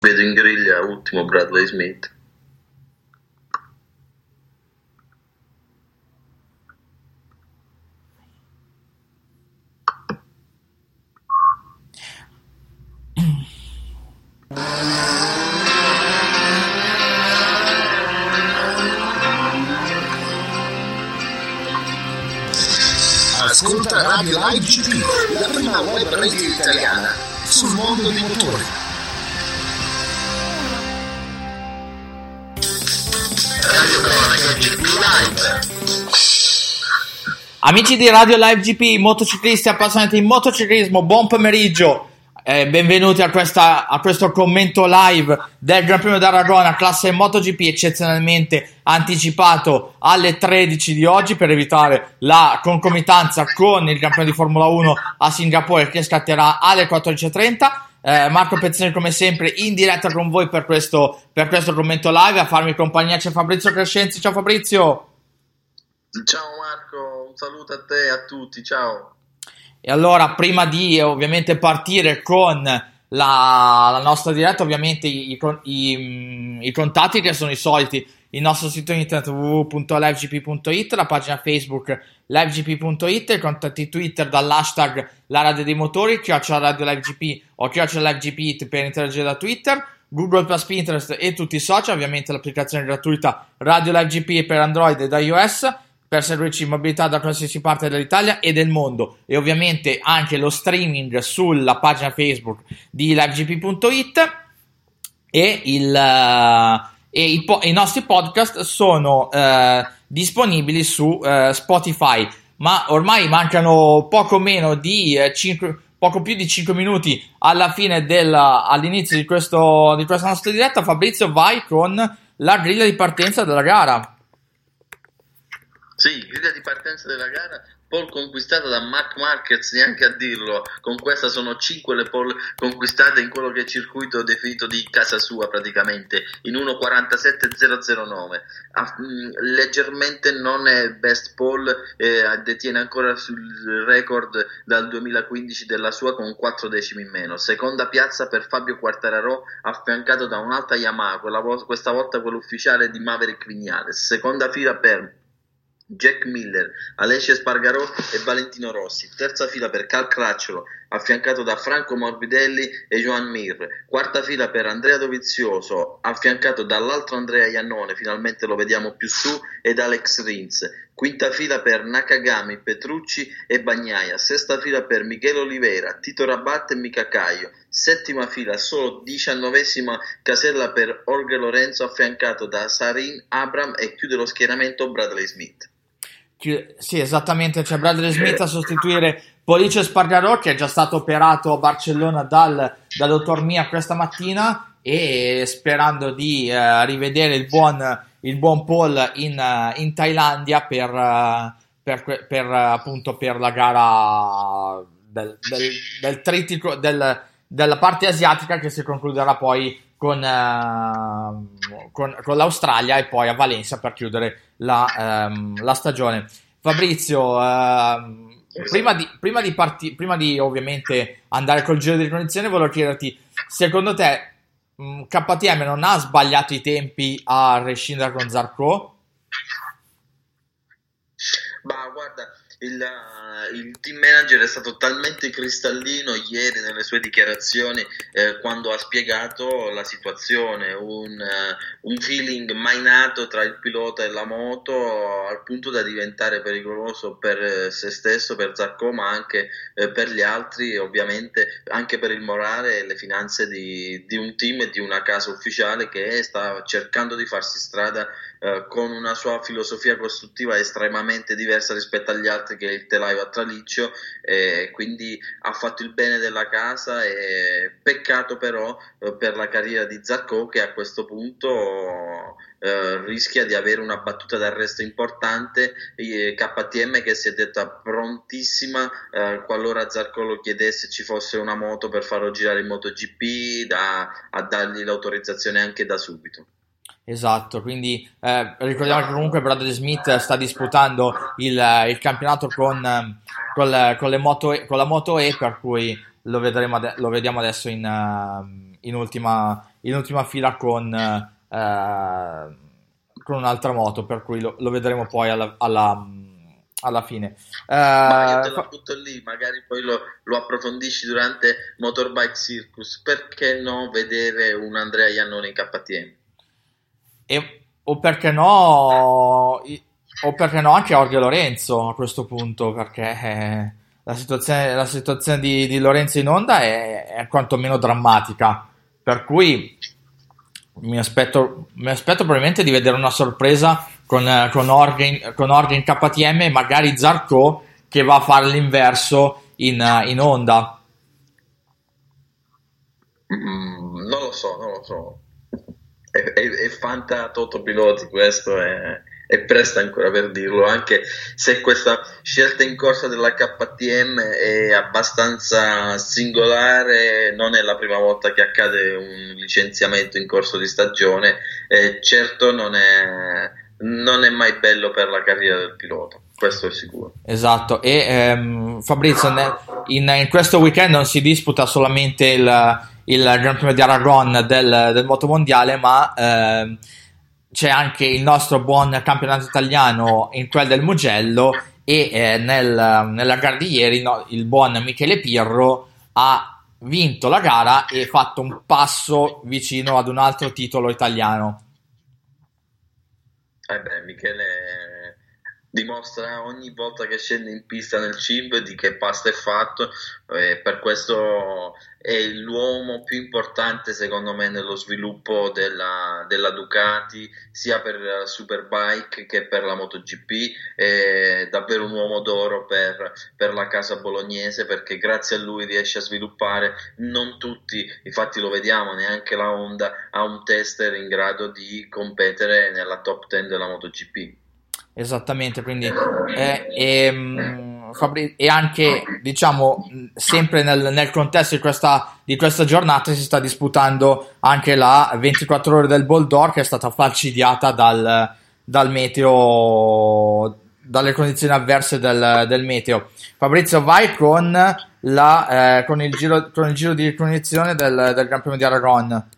Vedo in griglia ultimo Bradley Smith. Ascolta Radio Live GP, la prima web radio italiana sul mondo dei motori. Amici di Radio Live GP, motociclisti appassionati di motociclismo, buon pomeriggio. Eh, benvenuti a, questa, a, questo commento live del Gran Premio d'Aragona, classe MotoGP eccezionalmente anticipato alle 13 di oggi per evitare la concomitanza con il Gran Premio di Formula 1 a Singapore che scatterà alle 14.30. Eh, Marco Pezzoni come sempre in diretta con voi per questo, per questo commento live. A farmi compagnia c'è Fabrizio Crescenzi, ciao Fabrizio. Ciao Marco, un saluto a te e a tutti, ciao. E allora, prima di ovviamente partire con la, la nostra diretta, ovviamente i, i, i, contatti che sono i soliti, il nostro sito internet www.livegp.it, la pagina Facebook livegp.it, i contatti Twitter dall'hashtag la radio dei motori, chiocciola radio livegp o chiocciola livegp per interagire da Twitter. Google Plus Pinterest e tutti i social, ovviamente l'applicazione gratuita Radio Live per Android ed iOS per seguirci in mobilità da qualsiasi parte dell'Italia e del mondo. E ovviamente anche lo streaming sulla pagina Facebook di livegp.it e, il, uh, e i, po- i, nostri podcast sono uh, disponibili su uh, Spotify. Ma ormai mancano poco meno di 5 poco più di 5 minuti alla fine del, all'inizio di, questo, di questa nostra diretta. Fabrizio vai con la griglia di partenza della gara sì, griglia di partenza della gara, pole conquistata da Mark Marquez, neanche a dirlo, con questa sono 5 le pole conquistate in quello che è il circuito definito di casa sua praticamente, in 1.47.009. Ah, mm, leggermente non è best pole, eh, detiene ancora sul record dal 2015 della sua con 4 decimi in meno. Seconda piazza per Fabio Quartararo, affiancato da un'alta Yamaha, vo- questa volta quella ufficiale di Maverick Vignales. Seconda fila per Jack Miller, Alessia Spargarò e Valentino Rossi. Terza fila per Cal Cracciolo, affiancato da Franco Morbidelli e Joan Mir. Quarta fila per Andrea Dovizioso, affiancato dall'altro Andrea Iannone, finalmente lo vediamo più su, ed Alex Rins. Quinta fila per Nakagami, Petrucci e Bagnaia. Sesta fila per Michele Oliveira, Tito Rabatte e Mica Caio. Settima fila, solo diciannovesima casella per Orge Lorenzo, affiancato da Sarin Abram e chiude lo schieramento Bradley Smith. Sì, esattamente, c'è Bradley Smith a sostituire Police Spargarò che è già stato operato a Barcellona dal, dal Mia questa mattina e sperando di uh, rivedere il buon, il buon Paul in, uh, in Thailandia per, uh, per, per, appunto per la gara del, del, del trittico del, della parte asiatica che si concluderà poi con, uh, con, con, l'Australia e poi a Valencia per chiudere la, um, la stagione. Fabrizio, uh, prima, di, prima, di parti, prima di ovviamente andare col giro di ricognizione, volevo chiederti, secondo te um, KTM non ha sbagliato i tempi a rescindere con Zarco? Ma guarda, il, il, team manager è stato talmente cristallino ieri nelle sue dichiarazioni eh, quando ha spiegato la situazione, un, uh, un, feeling mai nato tra il pilota e la moto al punto da diventare pericoloso per se stesso, per Zacco, ma anche eh, per gli altri ovviamente anche per il morale e le finanze di, di un team e di una casa ufficiale che sta cercando di farsi strada eh, con una sua filosofia costruttiva estremamente diversa rispetto agli altri che il telaio a Traliccio e quindi ha fatto il bene della casa e peccato però eh, per la carriera di Zarco che a questo punto eh, rischia di avere una battuta d'arresto importante KTM che si è detta prontissima qualora Zarco lo chiedesse ci fosse una moto per farlo girare in MotoGP da, a dargli l'autorizzazione anche da subito Esatto, quindi eh, ricordiamo che comunque Bradley Smith sta disputando il, il campionato con, con, con, moto, con, la Moto E, per cui lo, vedremo lo vediamo adesso in, in, ultima, in ultima fila con, eh, con un'altra moto, per cui lo, lo vedremo poi alla, alla, alla fine. Uh, Ma io te la butto lì, magari poi lo, lo, approfondisci durante Motorbike Circus. Perché no vedere un Andrea Iannone in KTM? E, o perché no, o perché no anche Orge Lorenzo a questo punto, perché eh, la situazione, la situazione di, di, Lorenzo in onda è, è quantomeno drammatica. Per cui mi aspetto, mi aspetto probabilmente di vedere una sorpresa con, con, Orge, con Orge in KTM e magari Zarco che va a fare l'inverso in, in onda. Mm, non lo so, non lo so è, è, è fanta Totopiloti questo è, è presto ancora per dirlo, anche se questa scelta in corsa della KTM è abbastanza singolare, non è la prima volta che accade un licenziamento in corso di stagione, eh, certo non è, non è mai bello per la carriera del pilota questo è sicuro. Esatto, e ehm, Fabrizio, in, in, questo weekend non si disputa solamente il, il Gran Premio di Aragon del, del moto mondiale, ma eh, c'è anche il nostro buon campionato italiano in quel del Mugello e eh, nel, nella gara di ieri no, il buon Michele Pirro ha vinto la gara e fatto un passo vicino ad un altro titolo italiano. Eh beh, Michele dimostra ogni volta che scende in pista nel CIB di che pasta è fatto e per questo è l'uomo più importante secondo me nello sviluppo della, della Ducati sia per la Superbike che per la MotoGP. È davvero un uomo d'oro per, per la casa bolognese perché grazie a lui riesce a sviluppare non tutti, infatti lo vediamo neanche la Honda ha un tester in grado di competere nella top 10 della MotoGP Esattamente, quindi eh, e, mm, Fabri- e, anche diciamo sempre nel, nel contesto di questa, di questa, giornata si sta disputando anche la 24 ore del Boldor che è stata falcidiata dal, dal meteo dalle condizioni avverse del, del meteo. Fabrizio, vai con, la, eh, con, il, giro, con il giro di ricognizione del, del Gran Premio di Aragon.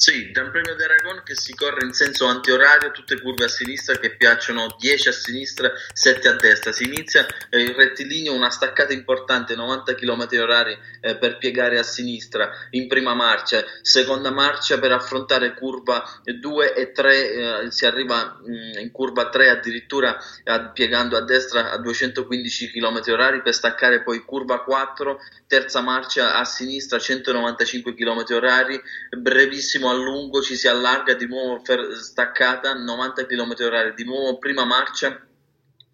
Sì, Gran Premio di Aragon che si corre in senso antiorario, tutte curve a sinistra che piacciono 10 a sinistra, 7 a destra. Si inizia eh, il rettilineo, una staccata importante, 90 km orari eh, per piegare a sinistra in prima marcia, seconda marcia per affrontare curva 2 e 3, eh, si arriva mh, mm, in curva 3 addirittura a, piegando a destra a 215 km orari per staccare poi curva 4, terza marcia a sinistra 195 km orari, brevissimo a lungo ci si allarga di nuovo fer- staccata 90 km h di nuovo prima marcia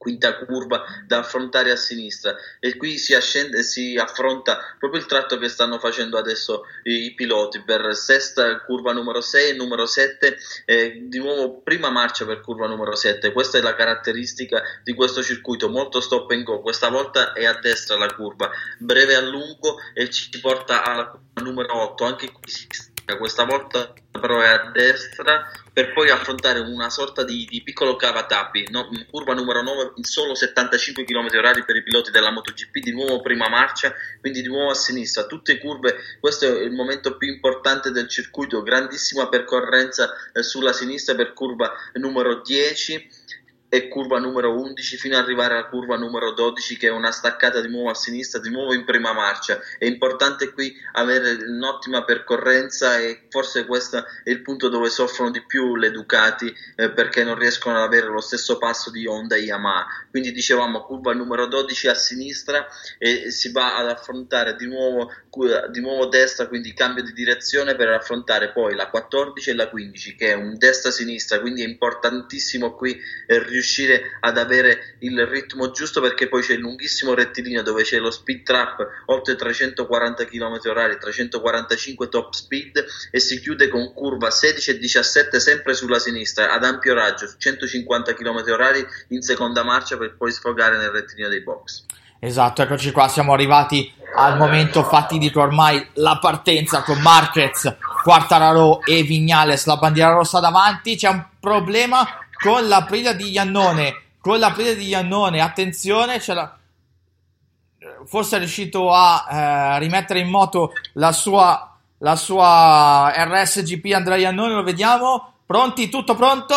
quinta curva da affrontare a sinistra. E qui si, ascende, si affronta proprio il tratto che stanno facendo adesso i, i piloti per sesta curva numero 6 e numero 7 eh, di nuovo prima marcia per curva numero 7 questa è la caratteristica di questo circuito. Molto stop and go. Questa volta è a destra la curva. Breve a lungo e ci porta alla curva numero 8 anche qui si questa volta però è a destra per poi affrontare una sorta di, di piccolo cavatappi, no? curva numero 9 in solo 75 km h per i piloti della MotoGP, di nuovo prima marcia, quindi di nuovo a sinistra, tutte curve, questo è il momento più importante del circuito, grandissima percorrenza eh, sulla sinistra per curva numero 10 e curva numero 11 fino ad arrivare alla curva numero 12 che è una staccata di nuovo a sinistra, di nuovo in prima marcia. È importante qui avere un'ottima percorrenza e forse questo è il punto dove soffrono di più le Ducati eh, perché non riescono ad avere lo stesso passo di Honda e Yamaha. Quindi dicevamo curva numero 12 a sinistra e si va ad affrontare di nuovo, di nuovo destra, quindi cambio di direzione per affrontare poi la 14 e la 15 che è un destra-sinistra, quindi è importantissimo qui eh, riuscire riuscire ad avere il ritmo giusto perché poi c'è il lunghissimo rettilineo dove c'è lo speed trap oltre 340 km h 345 top speed e si chiude con curva 16 e 17 sempre sulla sinistra ad ampio raggio 150 km h in seconda marcia per poi sfogare nel rettilineo dei box. Esatto, eccoci qua, siamo arrivati al momento fatidico ormai, la partenza con Marquez, Quartararo e Vignales, la bandiera rossa davanti, c'è un problema con la priglia di Iannone, con la priglia di Iannone, attenzione, la... forse è riuscito a eh, rimettere in moto la sua, la sua RSGP Andrea Iannone, lo vediamo, pronti, tutto pronto,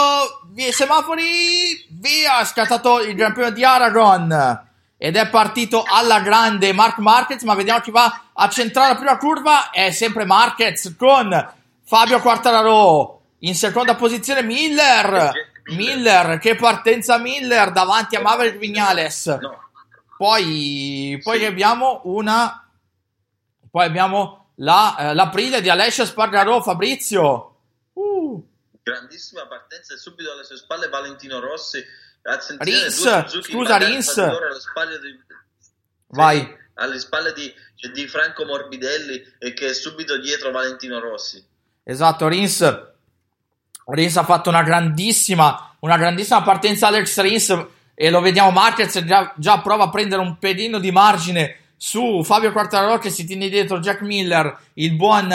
via semafori, via, scattato il Gran Premio di Aragon. Ed è partito alla grande Mark Marquez, ma vediamo chi va a centrare la prima curva, è sempre Marquez con Fabio Quartararo in seconda posizione Miller, Miller, che partenza Miller davanti a Maverick Vignales. Poi, poi abbiamo una poi abbiamo la, eh, l'aprile di Alessio Spargaro, Fabrizio. Uh. Grandissima partenza e subito alle sue spalle Valentino Rossi Rins, scusa Rins. Di... Vai. Alle spalle di, di, Franco Morbidelli e che è subito dietro Valentino Rossi. Esatto, Rins. Rins ha fatto una grandissima, una grandissima partenza Alex Rins e lo vediamo Marquez già, già prova a prendere un pedino di margine su Fabio Quartararo che si tiene dietro Jack Miller, il buon,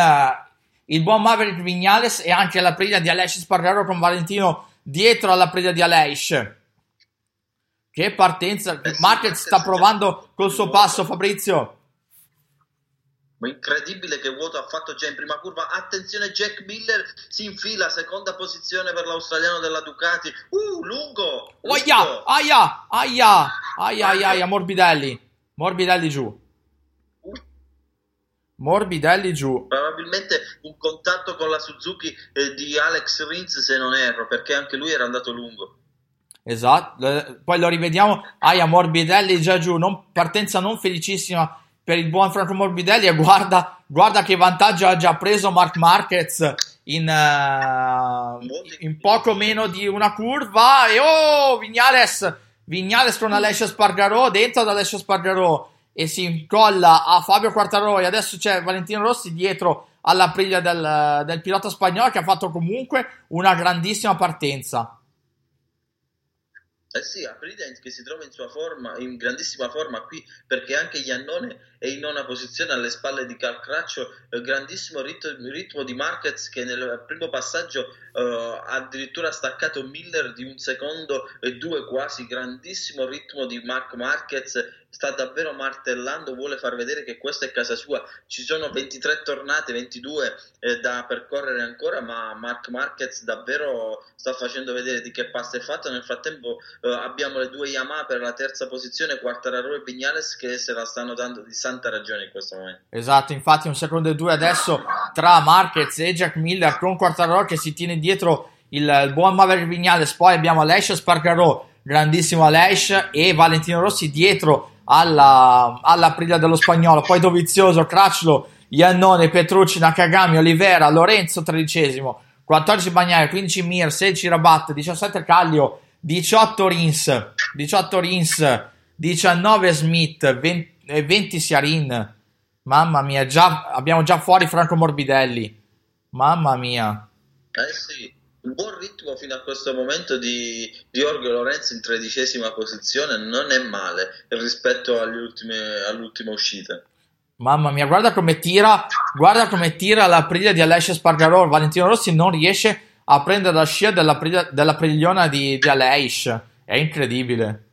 il buon Maverick Vignales e anche la priglia di Aleix Spargaro con Valentino dietro alla priglia di Aleix. Che partenza! Marquez sta provando col suo passo, Fabrizio. Incredibile che vuoto ha fatto già in prima curva. Attenzione, Jack Miller si infila, seconda posizione per l'australiano della Ducati. Uh, lungo! lungo. Aia, aia, aia, aia, aia, aia, Morbidelli. Morbidelli giù. Morbidelli giù. Probabilmente un contatto con la Suzuki eh, di Alex Rins, se non erro, perché anche lui era andato lungo. Esatto, poi lo rivediamo. Aia, Morbidelli già giù, non, partenza non felicissima per il buon Franco Morbidelli e guarda, guarda che vantaggio ha già preso Mark Marquez in, uh, in poco meno di una curva e oh, Vignales, Vignales con Alessio Spargarò, dentro ad Alessio Spargarò e si incolla a Fabio Quartararo e adesso c'è Valentino Rossi dietro alla priglia del, del pilota spagnolo che ha fatto comunque una grandissima partenza. Eh sì, Apride che si trova in sua forma, in grandissima forma qui, perché anche Iannone è in nona posizione alle spalle di Calcraccio, eh, grandissimo ritmo, ritmo, di Marquez che nel primo passaggio eh, ha addirittura staccato Miller di un secondo e due quasi, grandissimo ritmo di Mark Marquez sta davvero martellando, vuole far vedere che questa è casa sua. Ci sono 23 tornate, 22 eh, da percorrere ancora, ma Mark Marquez davvero sta facendo vedere di che pasta è fatto. Nel frattempo eh, abbiamo le due Yamaha per la terza posizione, Quartararo e Vignales che se la stanno dando di santa ragione in questo momento. Esatto, infatti un secondo e due adesso tra Marquez e Jack Miller con Quartararo che si tiene dietro il, il buon Maverick Vignales, poi abbiamo Aleix Spargarò, grandissimo Aleix e Valentino Rossi dietro alla, alla priglia dello spagnolo, poi Dovizioso, Cracciolo, Iannone, Petrucci, Nakagami, Olivera, Lorenzo tredicesimo, 14 Bagnai, 15 Mir, 16 Rabat, 17 Caglio, 18 Rins, 18 Rins, 19 Smith, 20, 20 Siarin. Mamma mia, già, abbiamo già fuori Franco Morbidelli. Mamma mia. Eh sì un buon ritmo fino a questo momento di Giorgio Lorenzo in tredicesima posizione non è male rispetto ultime, all'ultima uscita. Mamma mia, guarda come tira, guarda come tira la priglia di Alessia Spargarò. Valentino Rossi non riesce a prendere la scia della, della di, di Aleix. È incredibile.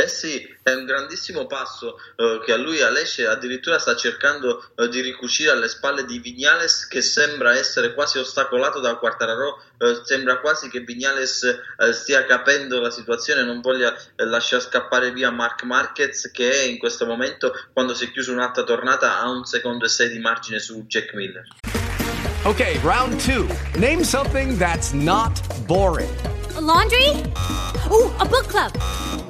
Eh sì, è un grandissimo passo eh, che a lui Alesce addirittura sta cercando eh, di ricucire alle spalle di Vignales che sembra essere quasi ostacolato da Quartararo, eh, sembra quasi che Vignales eh, stia capendo la situazione, non voglia eh, lasciare scappare via Mark Marquez che è in questo momento quando si è chiusa un'altra tornata a un secondo e sei di margine su Jack Miller. Ok, round 2. Name something that's not boring. A laundry? Oh, a book club.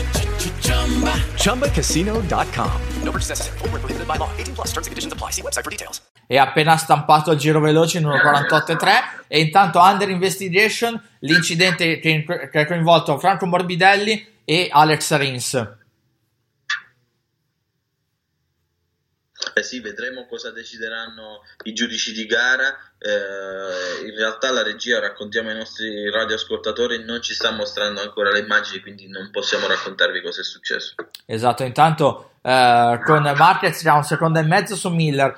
ChumbaCasino.com. No purchase necessary. Void where prohibited by law. 18 plus terms and conditions apply. See website for details. e appena stampato il giro veloce in 1.48.3 e intanto under investigation l'incidente che, che ha coinvolto Franco Morbidelli e Alex Rins Eh sì, vedremo cosa decideranno i giudici di gara. Eh, in realtà la regia, raccontiamo ai nostri radioascoltatori, non ci sta mostrando ancora le immagini, quindi non possiamo raccontarvi cosa è successo. esatto intanto eh, con Marquez ha un secondo e mezzo su Miller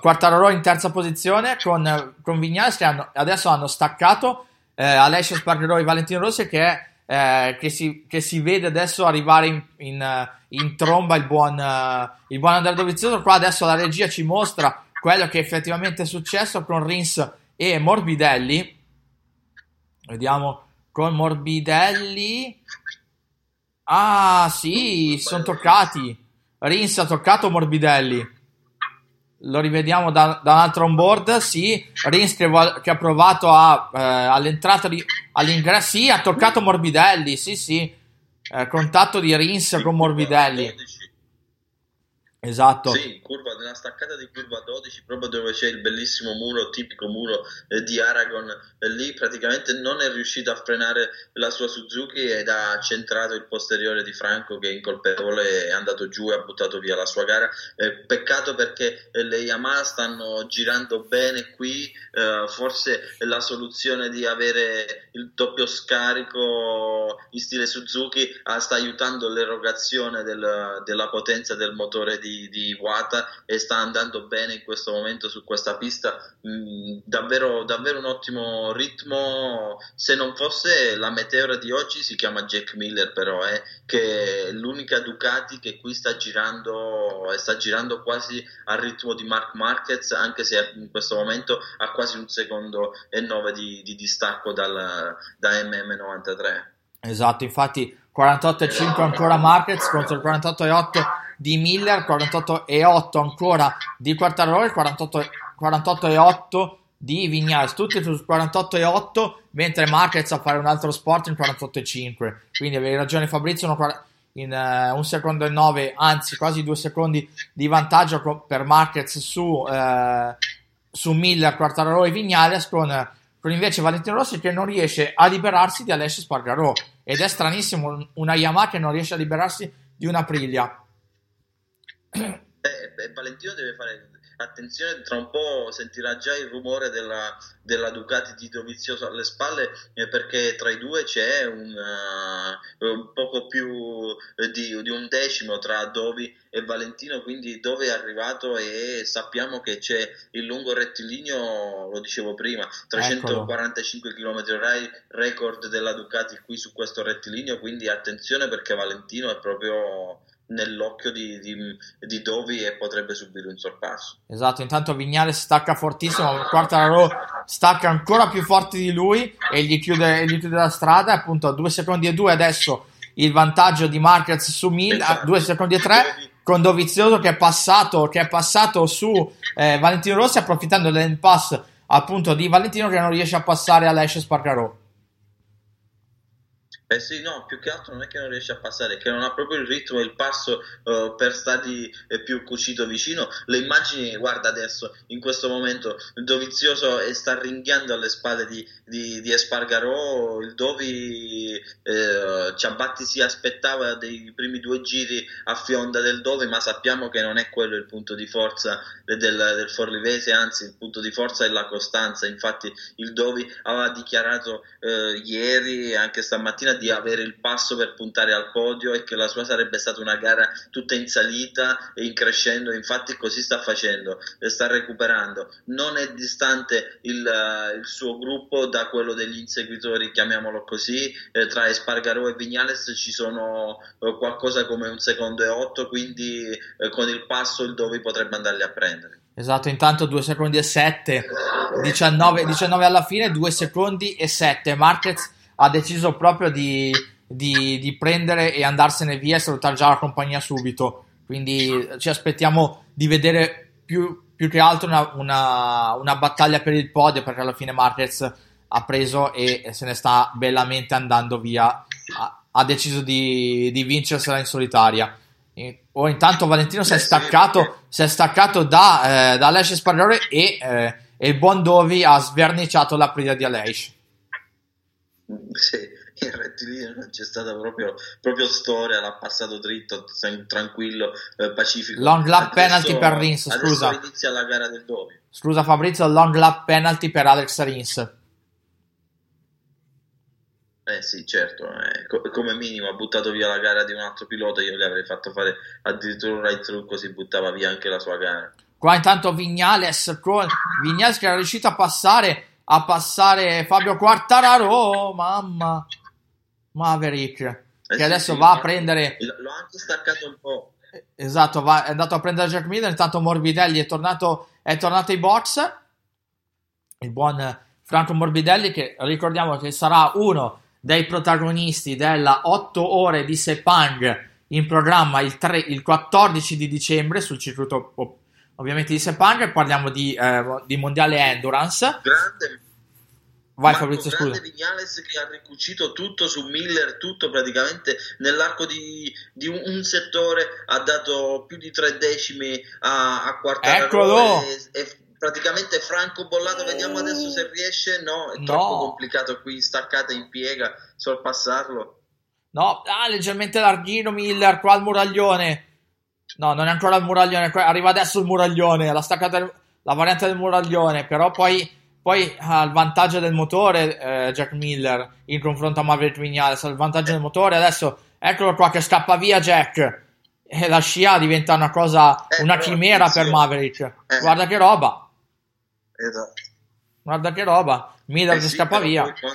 Quartararo in terza posizione con, con Vignales che hanno- adesso hanno staccato eh, Alessio Spargaro e Valentino Rossi che, eh, che, si, che si vede adesso arrivare in, in, eh, in tromba il buon, eh, il buon Andrea Dovizioso. Qua adesso la regia ci mostra quello che effettivamente è successo con Rins e Morbidelli. Vediamo con Morbidelli. Ah sì sono toccati. Rins ha toccato Morbidelli lo rivediamo da, da un altro on board. Sì, Rins che ha provato a, eh, all'entrata di, all'ingresso. Sì, ha toccato Morbidelli. Sì, sì, Eh, contatto di Rins con Morbidelli. 12. Esatto. Sì, curva, nella staccata di curva 12, proprio dove c'è il bellissimo muro, tipico muro eh, di Aragon, e lì praticamente non è riuscito a frenare la sua Suzuki ed ha centrato il posteriore di Franco che è incolpevole, è andato giù e ha buttato via la sua gara. Eh, peccato perché eh, le Yamaha stanno girando bene qui, eh, forse la soluzione di avere il doppio scarico in stile Suzuki ah, sta aiutando l'erogazione del- della potenza del motore di, di Iwata e sta andando bene in questo momento su questa pista. Mm, davvero, davvero un ottimo ritmo. Se non fosse la meteora di oggi si chiama Jack Miller però eh, che è l'unica Ducati che qui sta girando e sta girando quasi al ritmo di Mark Marquez anche se in questo momento ha quasi un secondo e nove di, di distacco dal, da MM93 Esatto, infatti 48,5 ancora Marquez contro il 48,8 di Miller, 48,8 ancora di Quartararo e 48 48,8 di Vignales, tutti su 48,8 mentre Marquez a fare un altro sport in 48,5 quindi avevi ragione Fabrizio in eh, un secondo e 9 anzi quasi due secondi di vantaggio per Marquez su, eh, su Miller, Quartararo e Vignales con, con invece Valentino Rossi che non riesce a liberarsi di Alessio Spargarò ed è stranissimo un- una Yamaha che non riesce a liberarsi di una Aprilia Eh, beh, Valentino deve fare attenzione, tra un po' sentirà già il rumore della, della Ducati di Dovizioso alle spalle eh, perché tra i due c'è un, eh, un poco più eh, di, di un decimo tra Dovi e Valentino, quindi dove è arrivato e sappiamo che c'è il lungo rettilineo, lo dicevo prima, 345 km orari, record della Ducati qui su questo rettilineo, quindi attenzione perché Valentino è proprio nell'occhio di, di, di Dovi e potrebbe subire un sorpasso. Esatto, intanto Vignales stacca fortissimo, Quartararo stacca ancora più forte di lui e gli chiude, gli chiude la strada, appunto a 2 secondi e 2 adesso il vantaggio di Marquez su Mil, a 2 secondi e 3 con Dovizioso che è passato, che è passato su eh, Valentino Rossi approfittando dell'impasse appunto di Valentino che non riesce a passare all'Esce Spargarò. Eh sì, no, più che altro non è che non riesce a passare, che non ha proprio il ritmo e il passo eh, per stargli eh, più cucito vicino. Le immagini, guarda adesso, in questo momento, Dovizioso sta ringhiando alle spalle di, di, di Espargarò, il Dovi, eh, Ciabatti si aspettava dei primi due giri a fionda del Dovi, ma sappiamo che non è quello il punto di forza del, del Forlivese, anzi il punto di forza è la costanza. Infatti il Dovi aveva dichiarato eh, ieri anche stamattina di avere il passo per puntare al podio e che la sua sarebbe stata una gara tutta in salita e in crescendo, infatti così sta facendo, sta recuperando. Non è distante il, eh, il suo gruppo da quello degli inseguitori, chiamiamolo così, eh, tra Espargarò e Vignales ci sono eh, qualcosa come un secondo e otto, quindi eh, con il passo il Dovi potrebbe andarli a prendere. Esatto, intanto 2 secondi e 7, 19, 19 alla fine, 2 secondi e 7. Marquez ha deciso proprio di, di, di prendere e andarsene via e salutare già la compagnia subito. Quindi ci aspettiamo di vedere più, più che altro una, una, una battaglia per il podio perché alla fine Marquez ha preso e se ne sta bellamente andando via. Ha, ha deciso di, di vincersela in solitaria. O intanto Valentino si è staccato, si è staccato da, eh, da Aleix Espargaro e, eh, e il buon Dovi ha sverniciato la prida di Aleix. Sì, in rettilineo non c'è stata proprio, proprio storia, l'ha passato dritto, tranquillo, eh, pacifico. Long lap adesso, penalty per Rins, scusa. inizia la gara del Dovi. Scusa Fabrizio, long lap penalty per Alex Rins. Eh sì, certo, eh, co- come minimo ha buttato via la gara di un altro pilota, io gli avrei fatto fare addirittura un right through così buttava via anche la sua gara. Qua intanto Vignales, Vignales che era riuscito a passare, a passare Fabio Quartararo, mamma, Maverick, eh che sì, adesso sì, va a prendere... L'ho anche staccato un po'. Esatto, va, è andato a prendere Jack Miller, intanto Morbidelli è tornato, è tornato ai box, il buon Franco Morbidelli che ricordiamo che sarà uno dei protagonisti della 8 ore di Sepang in programma il, 3, il 14 di dicembre sul circuito ovviamente di Sepang parliamo di, eh, di mondiale endurance grande Vai Marco, Fabrizio, grande scusa. Vignales che ha ricucito tutto su Miller, tutto praticamente nell'arco di, di un, un, settore, ha dato più di tre decimi a, a Quartararo Eccolo! E, e praticamente Franco Bollato, vediamo adesso se riesce. No, è no. troppo complicato qui, staccata in piega, sorpassarlo. No, ah, leggermente larghino Miller qua al muraglione. No, non è ancora il muraglione, arriva adesso il muraglione, la staccata, la variante del muraglione, però poi, poi ha il vantaggio del motore eh, Jack Miller in confronto a Maverick Vignales, ha il vantaggio del motore, adesso eccolo qua che scappa via Jack e la scia diventa una cosa, eh, una chimera per Maverick. Eh. Guarda che roba. Esatto. Guarda che roba, Miller eh sì, scappa via. Poi,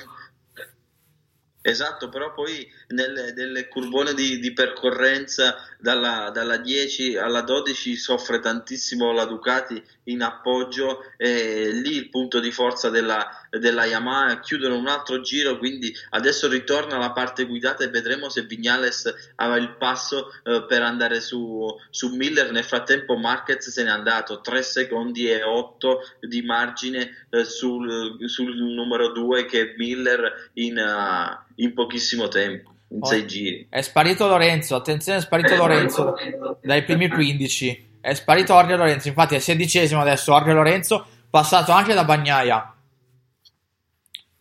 esatto, però poi nelle, nelle curbone di, di percorrenza dalla, dalla, 10 alla 12 soffre tantissimo la Ducati in appoggio e lì il punto di forza della, della Yamaha. Chiudono un altro giro quindi adesso ritorna la parte guidata e vedremo se Vignales avrà il passo eh, per andare su, su, Miller. Nel frattempo Marquez se n'è andato 3 secondi e 8 di margine eh, sul, sul, numero 2 che è Miller in, uh, in pochissimo tempo in 6 giri. È sparito Lorenzo, attenzione, è sparito Lorenzo dai primi 15. È sparito Orge Lorenzo, infatti è sedicesimo adesso Orge Lorenzo, passato anche da Bagnaia.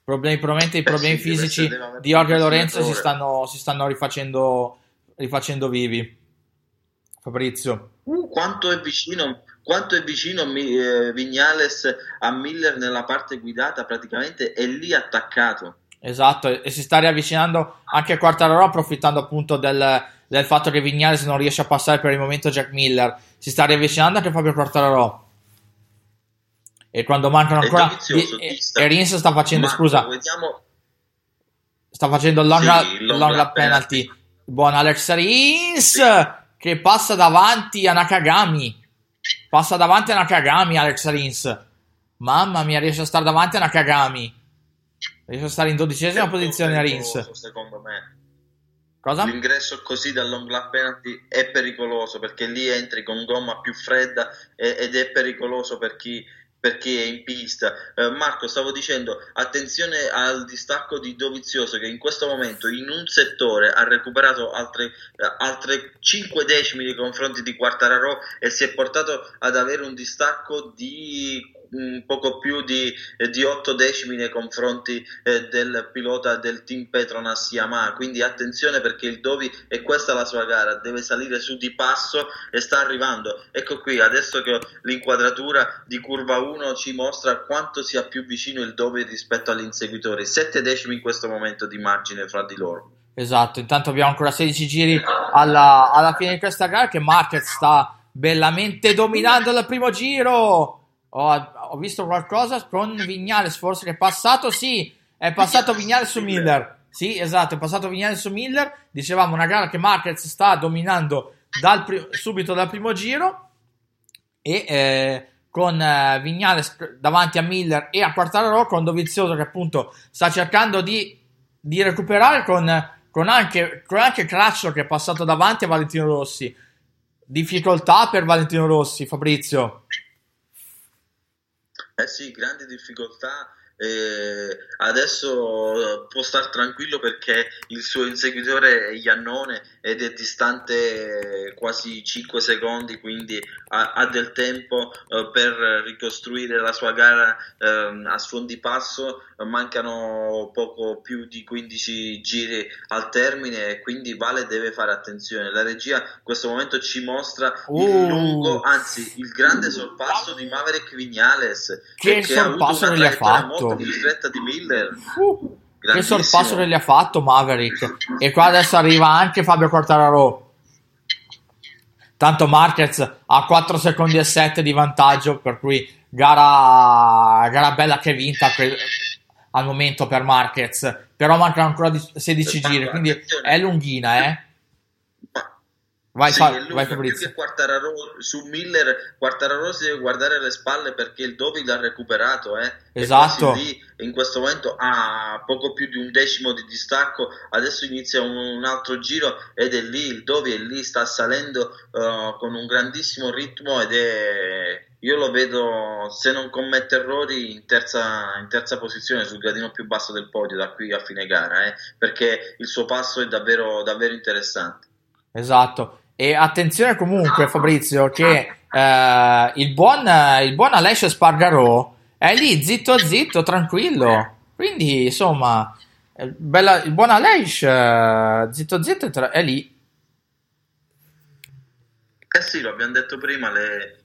Problemi, probabilmente i problemi eh sì, fisici di Orge Lorenzo si stanno, si stanno rifacendo, rifacendo vivi. Fabrizio. Uh, quanto è vicino, quanto è vicino eh, Vignales a Miller nella parte guidata, praticamente è lì attaccato. Esatto, e si sta riavvicinando anche a Quartararo approfittando appunto del, del, fatto che Vignales non riesce a passare per il momento Jack Miller. Si sta riavvicinando anche Fabio Quartararo. E quando mancano ancora... e, e Rins sta facendo, Marco, scusa... Vediamo... Sta facendo long, sì, penalty. penalty. Buon Alex Rins sì. che passa davanti a Nakagami. Passa davanti a Nakagami Alex Rins. Mamma mia, riesce a stare davanti a Nakagami. Riesce a stare in dodicesima posizione a Rins. Secondo me. Cosa? L'ingresso così dal long lap penalty è pericoloso perché lì entri con gomma più fredda ed è pericoloso per chi, per chi è in pista. Eh, Marco, stavo dicendo, attenzione al distacco di Dovizioso che in questo momento in un settore ha recuperato altre, eh, altre 5 decimi nei confronti di Quartararo e si è portato ad avere un distacco di poco più di, eh, di 8 decimi nei confronti eh, del pilota del team Petronas Yamaha. Quindi attenzione perché il Dovi è questa la sua gara deve salire su di passo e sta arrivando. Ecco qui adesso che l'inquadratura di curva 1 ci mostra quanto sia più vicino il Dovi rispetto agli inseguitori. 7 decimi in questo momento di margine fra di loro. Esatto intanto abbiamo ancora 16 giri alla, alla fine di questa gara che Marquez sta bellamente dominando il primo giro. Ho, ho, visto qualcosa con Vignales, forse che è passato, sì, è passato Vignales su Miller. Sì, esatto, è passato Vignales su Miller. Dicevamo una gara che Marquez sta dominando dal pri- subito dal primo giro e eh, con eh, Vignales davanti a Miller e a Quartararo con Dovizioso che appunto sta cercando di, di recuperare con, con, anche, con anche Craccio che è passato davanti a Valentino Rossi. Difficoltà per Valentino Rossi, Fabrizio. Eh sì, grandi difficoltà. Eh, adesso può star tranquillo perché il suo inseguitore è Iannone ed è distante quasi 5 secondi, quindi ha, ha del tempo eh, per ricostruire la sua gara eh, a suon di passo. Mancano poco più di 15 giri al termine e quindi Vale deve fare attenzione. La regia in questo momento ci mostra Uh. il lungo, anzi il grande sorpasso di Maverick Vignales Che perché ha avuto sorpasso una che traiettoria fatto? Più stretta di Miller. Uh, che sorpasso che gli ha fatto Maverick. E qua adesso arriva anche Fabio Quartararo. Tanto Marquez ha 4 secondi e 7 di vantaggio, per cui gara, gara bella che è vinta que- al momento per Marquez. Però mancano ancora di- 16 giri, quindi è lunghina, eh. Vai, sì, Fa- lunga, vai Fabrizio. su Miller Quartararo si deve guardare le spalle perché il Dovi l'ha recuperato eh. Esatto. lì, in questo momento ha poco più di un decimo di distacco adesso inizia un, un altro giro ed è lì il Dovi è lì sta salendo eh, con un grandissimo ritmo ed è io lo vedo se non commette errori in terza, in terza posizione sul gradino più basso del podio da qui a fine gara eh, perché il suo passo è davvero, davvero interessante Esatto. E attenzione comunque, Fabrizio, che eh, il buon, il buon Alessio Spargarò è lì zitto zitto, tranquillo. Quindi, insomma, bella- il buon Alessio eh, zitto zitto è lì. Eh sì, lo abbiamo detto prima, le,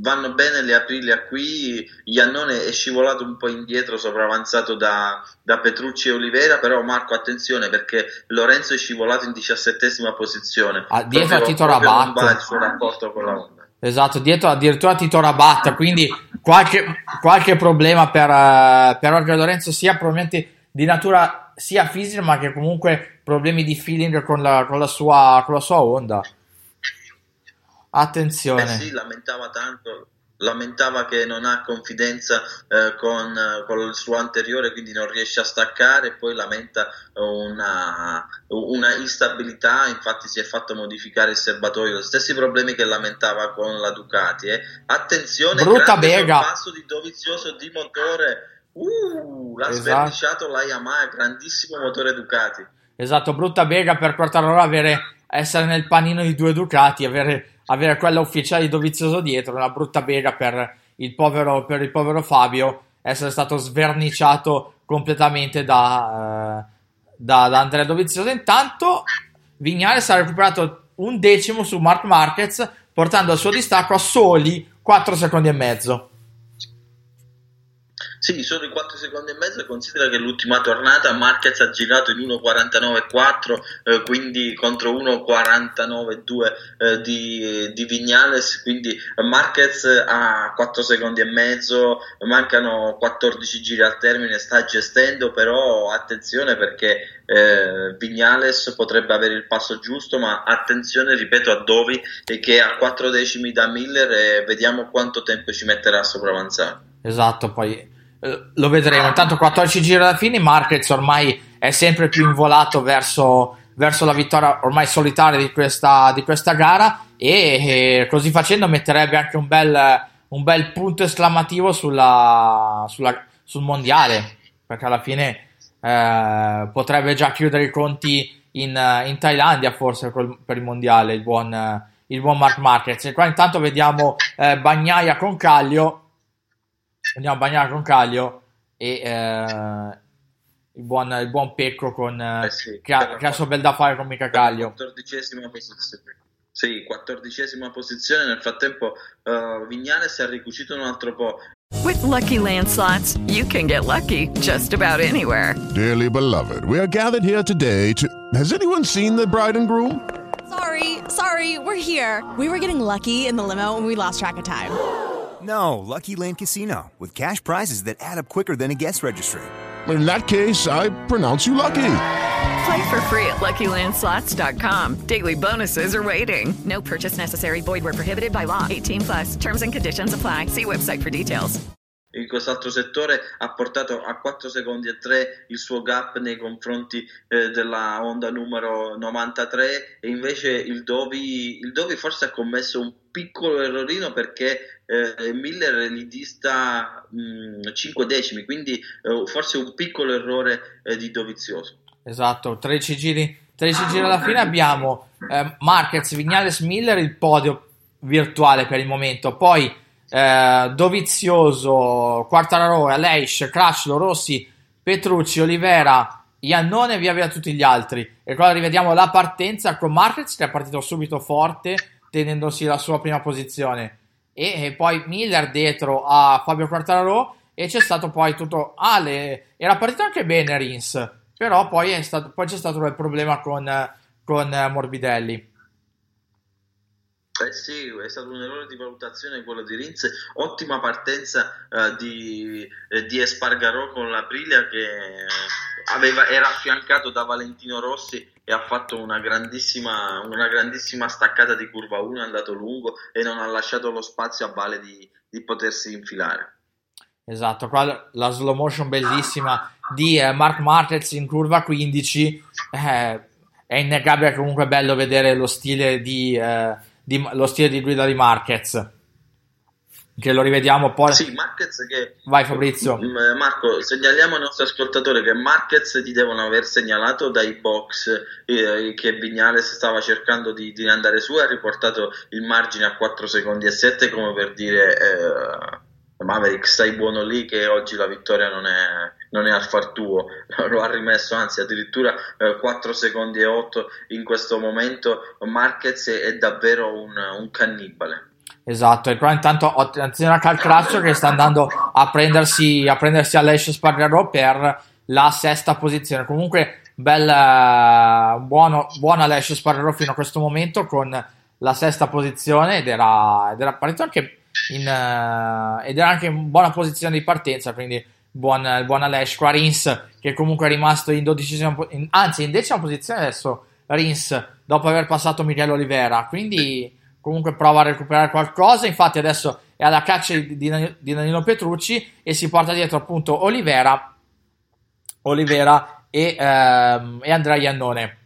vanno bene le Aprilia qui, Iannone è scivolato un po' indietro, sopravanzato da, da Petrucci e Olivera, però Marco attenzione perché Lorenzo è scivolato in diciassettesima posizione. Ah, dietro Proprio- a Tito proprio non Rabat. va il suo rapporto con la Honda. Esatto, dietro addirittura Tito Rabat, quindi qualche, qualche problema per, eh, per Orge Lorenzo, sia probabilmente di natura sia fisica, ma che comunque problemi di feeling con la, con la sua, con la sua Honda. Attenzione. Eh sì, lamentava tanto, lamentava che non ha confidenza eh, con, eh, con il suo anteriore, quindi non riesce a staccare, poi lamenta una, una instabilità, infatti si è fatto modificare il serbatoio, stessi problemi che lamentava con la Ducati. eh. Attenzione, Brutta bega. sorpasso di Dovizioso di motore. Uh, l'ha Esatto. sverniciato la Yamaha, grandissimo motore Ducati. Esatto, brutta bega per Quartararo avere, essere nel panino di due Ducati, avere, avere quella ufficiale di Dovizioso dietro, una brutta bega per il povero, per il povero Fabio, essere stato sverniciato completamente da, eh, da, da Andrea Dovizioso. Intanto Vignales ha recuperato un decimo su Mark Marquez, portando il suo distacco a soli 4 secondi e mezzo. Sì, solo i 4 secondi e mezzo. Considera che l'ultima tornata Marquez ha girato in 1.49.4, eh, quindi contro 1.49.2 eh, di, di Vignales. Quindi Marquez ha 4 secondi e mezzo, mancano 14 giri al termine, sta gestendo. Però attenzione perché eh, Vignales potrebbe avere il passo giusto, ma attenzione, ripeto, a Dovi che a 4 decimi da Miller e vediamo quanto tempo ci metterà a sopravanzare. Esatto, poi eh, lo vedremo. Intanto 14 giri alla fine, Marquez ormai è sempre più involato verso, verso la vittoria ormai solitaria di questa, di questa gara e eh, così facendo metterebbe anche un bel, un bel punto esclamativo sulla, sulla- sul mondiale, perché alla fine eh, potrebbe già chiudere i conti in, eh, in Thailandia forse col- per il mondiale, il buon, eh, il buon Mark Marquez. E qua intanto vediamo eh, Bagnaia con Caglio andiamo a bagnare con Caglio e eh, il, buon, il buon Pecco con, eh, Eh sì, che, ha, che ha suo bel da fare con Mica Caglio. Quattordicesima posizione. Sì, quattordicesima posizione. Nel frattempo uh, Vignale si è ricucito un altro po'. With Lucky Land slots, you can get lucky just about anywhere. Dearly beloved, we are gathered here today to. Has anyone seen the bride and groom? Sorry, sorry, we're here. We were getting lucky in the limo and we lost track of time. No, Lucky Land Casino, with cash prizes that add up quicker than a guest registry. In that case, I pronounce you lucky. Play for free at LuckyLandSlots.com. Daily bonuses are waiting. No purchase necessary. Void where prohibited by law. 18 plus. Terms and conditions apply. See website for details. In quest'altro settore ha portato a 4 secondi e 3 il suo gap nei confronti eh, della Honda numero 93 e invece il Dovi, il Dovi forse ha commesso un piccolo errorino perché eh, Miller gli dista mh, 5 decimi, quindi eh, forse un piccolo errore eh, di Dovizioso. Esatto, 13 giri, 13 giri alla fine abbiamo eh, Marquez, Vignales, Miller, il podio virtuale per il momento, poi eh, Dovizioso, Quartararo, Aleix, Crashlo, Rossi, Petrucci, Olivera, Iannone via via tutti gli altri. E qua rivediamo la partenza con Marquez che è partito subito forte tenendosi la sua prima posizione e, poi Miller dietro a Fabio Quartararo e c'è stato poi tutto ah, le, era partito anche bene Rins però poi, stato, poi c'è stato il problema con, con Morbidelli. Eh sì, è stato un errore di valutazione quello di Rins, ottima partenza uh, di, eh, di, Espargarò con la Briglia che aveva, era affiancato da Valentino Rossi e ha fatto una grandissima, una grandissima staccata di curva 1, è andato lungo e non ha lasciato lo spazio a Vale di, di potersi infilare. Esatto, qua la slow motion bellissima di eh, Mark Marquez in curva 15, eh, è innegabile comunque bello vedere lo stile di... Eh, di, lo stile di guida di Marquez che lo rivediamo poi. Sì, Marquez che... Vai Fabrizio. Marco, segnaliamo al nostro ascoltatore che Marquez ti devono aver segnalato dai box eh, che Vignales stava cercando di, di, andare su e ha riportato il margine a 4 secondi e 7 come per dire eh, Maverick stai buono lì che oggi la vittoria non è, non è al far tuo, lo ha rimesso anzi addirittura eh, 4 secondi e 8 in questo momento Marquez è, è davvero un, un, cannibale. Esatto, e qua intanto attenzione a Calcraccio che sta andando a prendersi, a prendersi Alessio Spargarò per la sesta posizione. Comunque, bel, buono, buono Alessio Spargarò fino a questo momento con la sesta posizione ed era, ed era partito anche in, uh, ed era anche in buona posizione di partenza, quindi buon, buon Alesh qua Rins che comunque è rimasto in dodicesima in, anzi in decima posizione adesso Rins dopo aver passato Miguel Olivera quindi comunque prova a recuperare qualcosa infatti adesso è alla caccia di, di, Danilo Petrucci e si porta dietro appunto Olivera Olivera e, ehm, e Andrea Iannone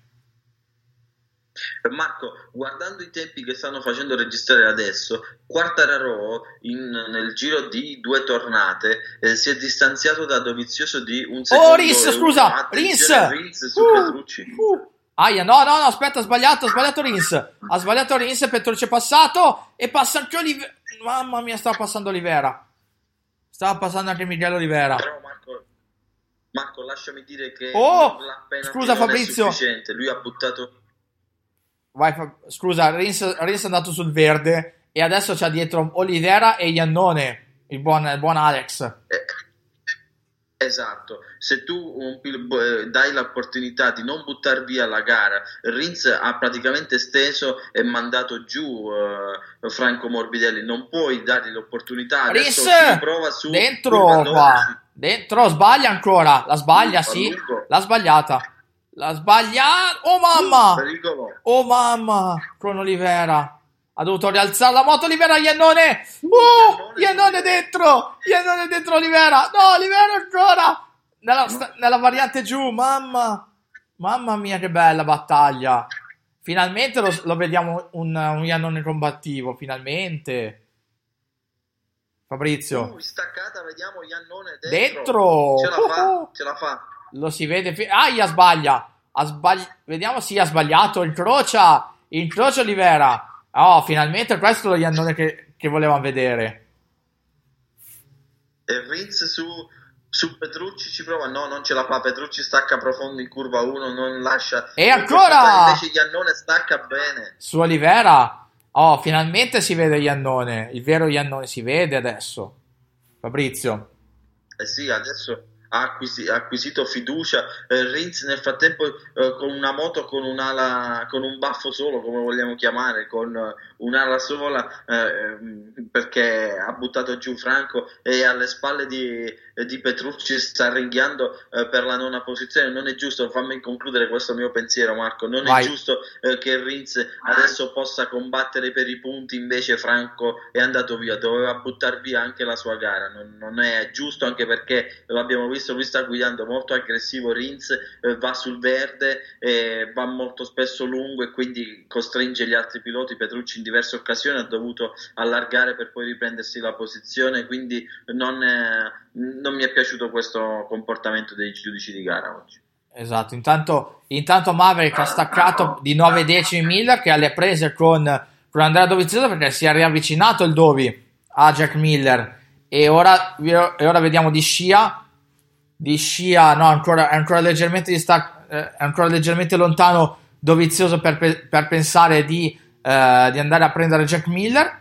Marco, guardando i tempi che stanno facendo registrare adesso, Quartararo in, nel giro di due tornate eh, si è distanziato da Dovizioso di un secondo. Oh, Rins, scusa, Rins! Rins su uh, Petrucci. Uh. Aia, no, no, no, aspetta, ha sbagliato, ha sbagliato Rins. Ha sbagliato Rins, Petrucci è passato e passa anche Olivera. Mamma mia, stava passando Olivera. Stava passando anche Miguel Olivera. Però Marco, Marco lasciami dire che oh, scusa Fabrizio. Lui ha buttato Vai, scusa, Rins, Rins, è andato sul verde e adesso c'ha dietro Olivera e Iannone, il buon, il buon Alex. Eh, esatto, se tu un, dai l'opportunità di non buttare via la gara, Rins ha praticamente steso e mandato giù uh, Franco Morbidelli, non puoi dargli l'opportunità. Rins, prova su dentro qua, dentro, sbaglia ancora, la sbaglia, sì, l'ha sbagliata. La sbaglia. Oh mamma! Oh mamma! Con Olivera. Ha dovuto rialzare la moto Olivera Iannone. Oh! Iannone dentro! Iannone dentro Olivera. No, Olivera ancora! Nella, sta, nella variante giù, mamma! Mamma mia, che bella battaglia! Finalmente lo, lo vediamo un, un Iannone combattivo, finalmente. Fabrizio. Uh, staccata, vediamo Iannone dentro. Dentro! Ce la fa, ce la fa lo si vede. Fi- Aia, sbaglia. Ha sbagli- Vediamo, sì, ha sbagliato. Incrocia. Incrocia Olivera. Oh, finalmente questo è lo Iannone che, che volevamo vedere. E Ritz su, su Petrucci ci prova. No, non ce la fa. Petrucci stacca profondo in curva 1. Non lascia. E ancora. Invece Iannone stacca bene. Su Olivera. Oh, finalmente si vede Iannone. Il vero Iannone si vede adesso. Fabrizio. Eh sì, adesso ha, acquisi- ha acquisito fiducia. Eh, Rins nel frattempo eh, con una moto con un'ala, con un baffo solo, come vogliamo chiamare, con uh, un'ala sola, eh, ehm, perché ha buttato giù Franco e alle spalle di, di Petrucci sta ringhiando eh, per la nona posizione. Non è giusto, fammi concludere questo mio pensiero, Marco. Non Vai. è giusto eh, che Rins adesso possa combattere per i punti, invece Franco è andato via, doveva buttare via anche la sua gara. Non, non è giusto, anche perché l'abbiamo visto visto lui sta guidando molto aggressivo Rins, eh, va sul verde, eh, va molto spesso lungo e quindi costringe gli altri piloti. Petrucci in diverse occasioni ha dovuto allargare per poi riprendersi la posizione, quindi non, eh, non mi è piaciuto questo comportamento dei giudici di gara oggi. Esatto, intanto, intanto Maverick ha staccato di 9 decimi Miller che alle prese con, con Andrea Dovizioso perché si è riavvicinato il Dovi a Jack Miller e ora, e ora vediamo di scia di scia no ancora, ancora leggermente distac- eh, ancora leggermente lontano Dovizioso per, per pensare di, eh, di, andare a prendere Jack Miller.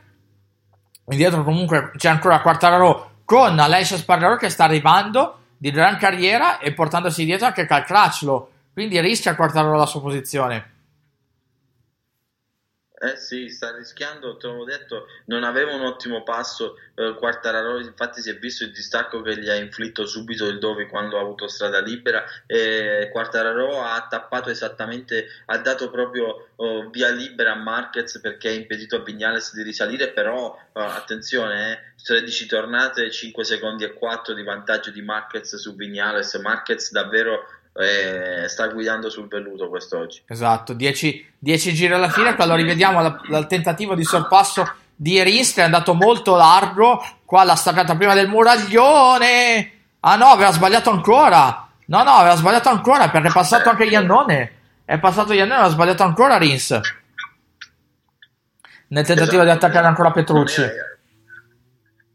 Indietro comunque c'è ancora Quartararo con Alessia Spargaro che sta arrivando di gran carriera e portandosi dietro anche Cal Crutchlow quindi rischia Quartararo la sua posizione eh sì, sta rischiando, te l'ho detto, non aveva un ottimo passo eh, Quartararo, infatti si è visto il distacco che gli ha inflitto subito il Dovi quando ha avuto strada libera e Quartararo ha tappato esattamente, ha dato proprio oh, via libera a Marquez perché ha impedito a Vignales di risalire, però oh, attenzione, eh, 13 tornate, 5 secondi e 4 di vantaggio di Marquez su Vignales, Marquez davvero sta guidando sul velluto quest'oggi. Esatto, 10 giri alla fine, quando rivediamo il tentativo di sorpasso di che è andato molto largo, qua l'ha staccata prima del muraglione, ah no, aveva sbagliato ancora, no no, aveva sbagliato ancora perché è passato anche Iannone, è passato Iannone, aveva sbagliato ancora Rins, nel tentativo esatto. di attaccare ancora Petrucci.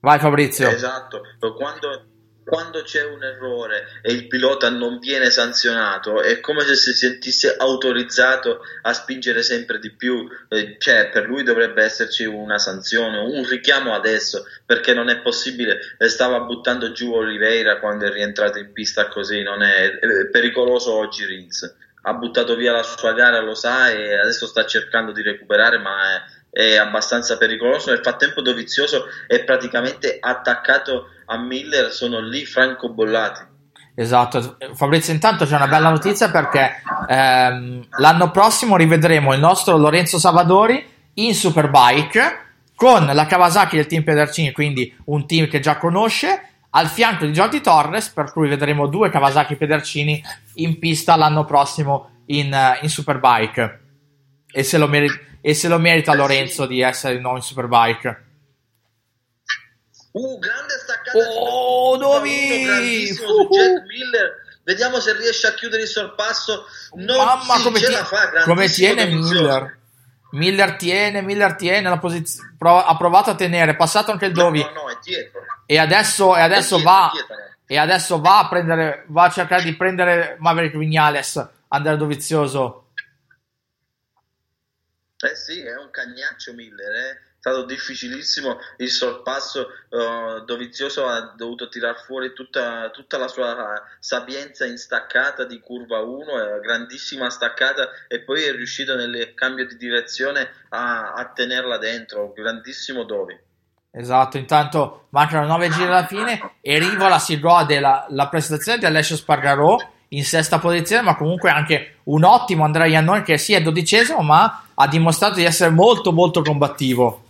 Vai Fabrizio. Esatto, quando quando c'è un errore e il pilota non viene sanzionato è come se si sentisse autorizzato a spingere sempre di più. Eh, cioè per lui dovrebbe esserci una sanzione un richiamo adesso perché non è possibile. Eh, stava buttando giù Oliveira quando è rientrato in pista così non è, è pericoloso oggi Rins. Ha buttato via la sua gara lo sa e adesso sta cercando di recuperare ma è è abbastanza pericoloso. Nel frattempo Dovizioso è praticamente attaccato a Miller, sono lì francobollati. Esatto, Fabrizio intanto c'è una bella notizia perché ehm, l'anno prossimo rivedremo il nostro Lorenzo Savadori in Superbike con la Kawasaki del team Pedercini, quindi un team che già conosce, al fianco di Jordi Torres, per cui vedremo due Kawasaki Pedercini in pista l'anno prossimo in, in Superbike. E se lo merita e se lo merita Lorenzo di essere di nuovo in Superbike. Uh, grande staccata oh, Dovi! Uh, Jack Miller. Vediamo se riesce a chiudere il sorpasso. Non Mamma, come, ti- fa, come tiene Miller. Miller tiene, Miller tiene la posizione. Prov- ha provato a tenere, è passato anche il Dovi. No, no, è dietro. E adesso, e adesso dietro, va. E adesso va a prendere, va a cercare di prendere Maverick Vignales, Andrea Dovizioso eh sì, è un cagnaccio Miller, eh. è stato difficilissimo il sorpasso, uh, Dovizioso ha dovuto tirar fuori tutta, tutta, la sua sapienza in staccata di curva 1, grandissima staccata e poi è riuscito nel cambio di direzione a, a tenerla dentro, grandissimo Dovi. Esatto, intanto mancano 9 giri alla fine e Rivola si gode la, la prestazione di Alessio Spargarò in sesta posizione, ma comunque anche un ottimo Andrea Iannone che sì è dodicesimo, ma ha dimostrato di essere molto molto combattivo.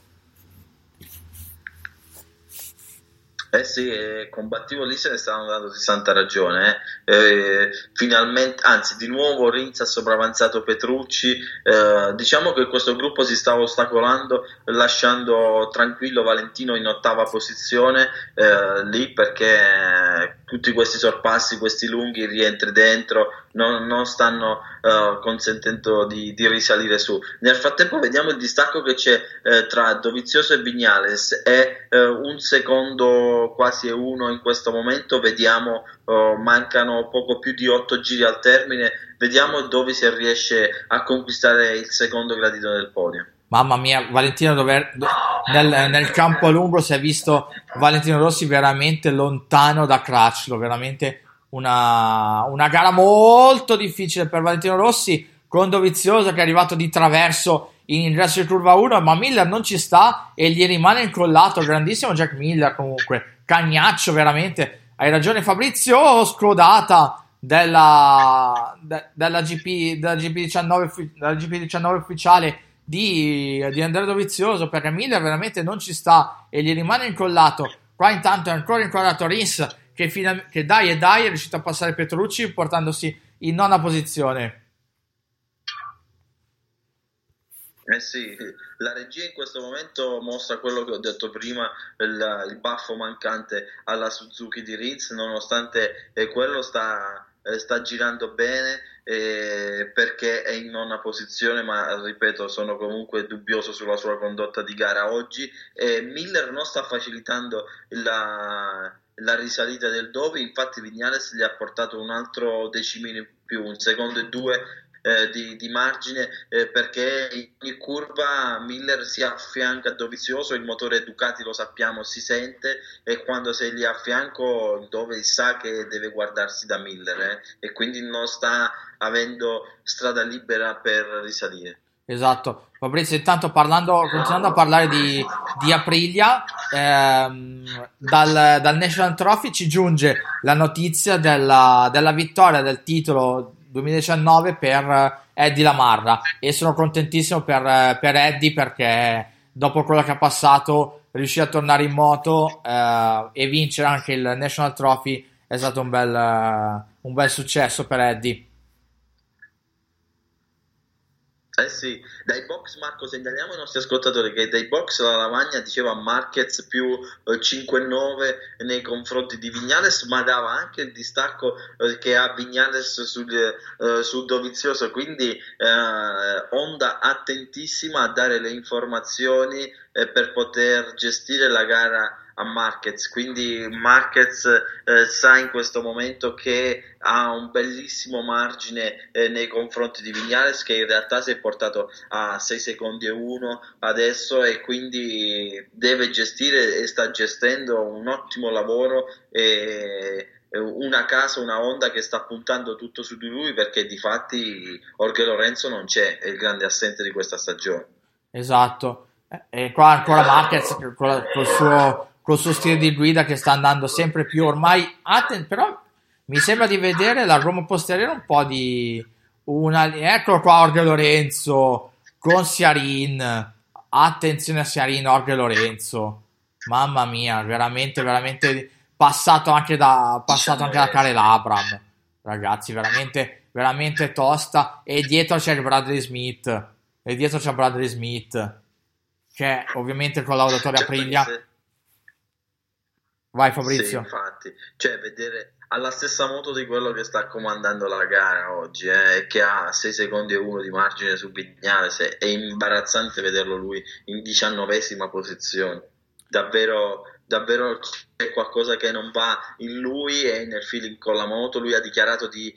Eh sì, eh, combattivo lì se ne stanno dando di santa ragione. Eh. Eh, finalmente, anzi, di nuovo Rins ha sopravanzato Petrucci. Eh, diciamo che questo gruppo si stava ostacolando lasciando tranquillo Valentino in ottava posizione eh, lì perché tutti questi sorpassi, questi lunghi rientri dentro non, non stanno uh, consentendo di, di, risalire su. Nel frattempo vediamo il distacco che c'è uh, tra Dovizioso e Vignales è uh, un secondo quasi uno in questo momento, vediamo mancano poco più di otto giri al termine, vediamo dove si riesce a conquistare il secondo gradino del podio. Mamma mia, Valentino Dover, nel, nel, campo lungo si è visto Valentino Rossi veramente lontano da Crutchlow, veramente una, una, gara molto difficile per Valentino Rossi con Dovizioso che è arrivato di traverso in ingresso di curva 1 ma Miller non ci sta e gli rimane incollato grandissimo Jack Miller comunque. Cagnaccio veramente hai ragione Fabrizio scrodata della, de, della, GP, della, GP19, della GP19 ufficiale di, di Andrea Dovizioso perché Miller veramente non ci sta e gli rimane incollato qua intanto è ancora incollato Rins che, fina- che dai e dai è riuscito a passare Petrucci portandosi in nona posizione. Eh sì, la regia in questo momento mostra quello che ho detto prima, il, il baffo mancante alla Suzuki di Ritz, nonostante eh, quello sta, eh, sta girando bene eh, perché è in nona posizione, ma ripeto, sono comunque dubbioso sulla sua condotta di gara oggi. Miller non sta facilitando la, la risalita del Dovi, infatti Vignales gli ha portato un altro decimino in più, un secondo e due eh, di, di, margine eh, perché in ogni curva Miller si affianca a Dovizioso, il motore Ducati lo sappiamo si sente e quando sei lì a fianco dove sa che deve guardarsi da Miller eh, e quindi non sta avendo strada libera per risalire. Esatto, Fabrizio, intanto parlando, continuando a parlare di, di Aprilia, ehm, dal, dal, National Trophy ci giunge la notizia della, della vittoria del titolo 2019 per Eddie Lamarra e sono contentissimo per, per Eddie perché dopo quello che ha passato riuscì a tornare in moto eh, e vincere anche il National Trophy è stato un bel, uh, un bel successo per Eddie. Eh sì, dai box Marco segnaliamo ai nostri ascoltatori che dai box la lavagna diceva Marquez più eh, 5-9 nei confronti di Vignales ma dava anche il distacco eh, che ha Vignales sul, eh, sul Dovizioso. Quindi eh, Honda attentissima a dare le informazioni eh, per poter gestire la gara a Marquez, quindi Marquez eh, sa in questo momento che ha un bellissimo margine eh, nei confronti di Vignales che in realtà si è portato a 6 secondi e 1 adesso e quindi deve gestire e sta gestendo un ottimo lavoro e una casa, una onda che sta puntando tutto su di lui perché di fatti Jorge Lorenzo non c'è, è il grande assente di questa stagione. Esatto, e qua ancora Marquez col, col suo col suo stile di guida che sta andando sempre più ormai. Atten- però mi sembra di vedere la Roma posteriore un po' di una eccolo qua Orge Lorenzo con Siarin attenzione a Siarin Orge Lorenzo. Mamma mia veramente veramente passato anche da passato anche da Karel Abram. Ragazzi veramente veramente tosta. E dietro c'è il Bradley Smith. E dietro c'è Bradley Smith. Che ovviamente il collaudatore Aprilia Vai Fabrizio. Sì, infatti, cioè vedere alla stessa moto di quello che sta comandando la gara oggi, eh, che ha 6 secondi e 1 di margine su Vignales, è imbarazzante vederlo lui in diciannovesima posizione. Davvero, davvero c'è qualcosa che non va in lui e nel feeling con la moto. Lui ha dichiarato di,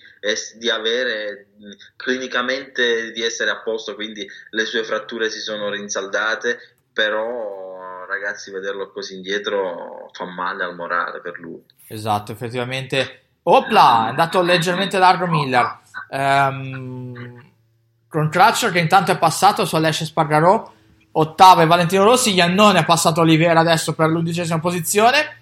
di avere clinicamente di essere a posto, quindi le sue fratture si sono rinsaldate, però ragazzi, vederlo così indietro fa male al morale per lui. Esatto, effettivamente. Opla, è andato leggermente largo Miller. Um, con Crutcher che intanto è passato su Alessia Spargarò. Ottavo e Valentino Rossi. Iannone è passato Olivera adesso per l'undicesima posizione.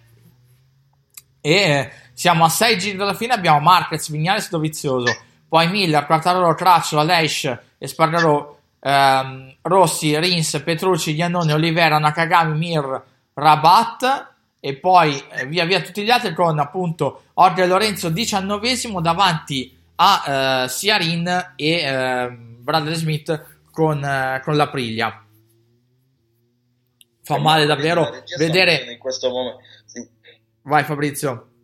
E siamo a 6 giri dalla fine. Abbiamo Marquez, Vignales, Dovizioso. Poi Miller, Quartararo, Crutcher, Alessia e Spargarò ehm, Rossi, Rins, Petrucci, Giannone, Olivera, Nakagami, Mir, Rabat e poi eh, via via tutti gli altri con appunto Orge Lorenzo diciannovesimo davanti a eh, Siarin e eh, Bradley Smith con, eh, con la Priglia. Fa male davvero vedere in questo momento. Sì. Vai Fabrizio.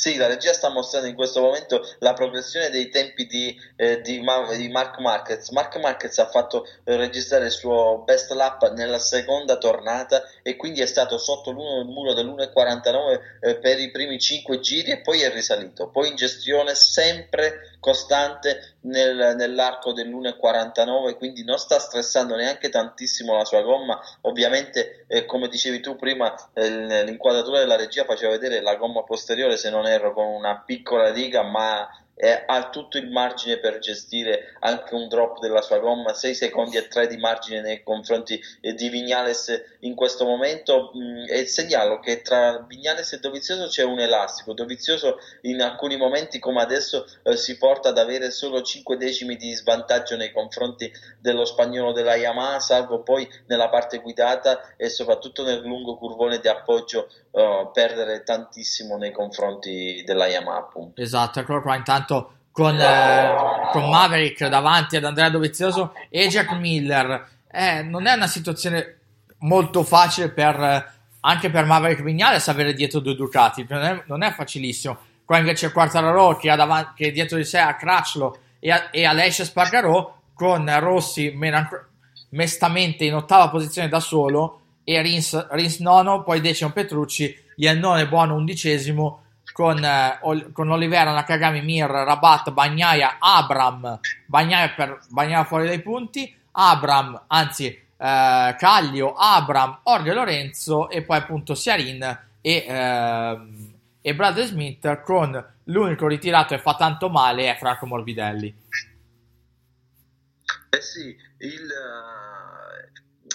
Sì, la regia sta mostrando in questo momento la progressione dei tempi di, eh, di, di Mark Marquez. Mark Marquez ha fatto eh, registrare il suo best lap nella seconda tornata e quindi è stato sotto il muro dell'1,49 eh, per i primi 5 giri e poi è risalito. Poi in gestione sempre costante nel, nell'arco dell'1,49, quindi non sta stressando neanche tantissimo la sua gomma. Ovviamente, eh, come dicevi tu prima, eh, l'inquadratura della regia faceva vedere la gomma posteriore, se non erro, con una piccola riga, ma e ha tutto il margine per gestire anche un drop della sua gomma, 6 secondi e 3 di margine nei confronti eh, di Vignales in questo momento. Mh, mm, e segnalo che tra Vignales e Dovizioso c'è un elastico, Dovizioso in alcuni momenti come adesso eh, si porta ad avere solo 5 decimi di svantaggio nei confronti dello spagnolo della Yamaha, salvo poi nella parte guidata e soprattutto nel lungo curvone di appoggio uh, perdere tantissimo nei confronti della Yamaha appunto. Esatto, eccolo qua intanto con, eh, con, Maverick davanti ad Andrea Dovizioso e Jack Miller. Eh, non è una situazione molto facile per, anche per Maverick Vignales avere dietro due Ducati, non è, non è facilissimo. Qua invece Quartararo che, ha davanti, che dietro di sé ha Crutchlow e, a, e Alessia Spargarò con Rossi mestamente in ottava posizione da solo e Rins, Rins nono, poi decimo Petrucci, Iannone buono undicesimo con, eh, con Olivera, Nakagami, Mir, Rabat, Bagnaia, Abram, Bagnaia, per, Bagnaia fuori dai punti, Abram, anzi eh, Caglio, Abram, Orge Lorenzo e poi appunto Siarin e, eh, e Bradley Smith con l'unico ritirato e fa tanto male è Franco Morbidelli. Eh sì, il,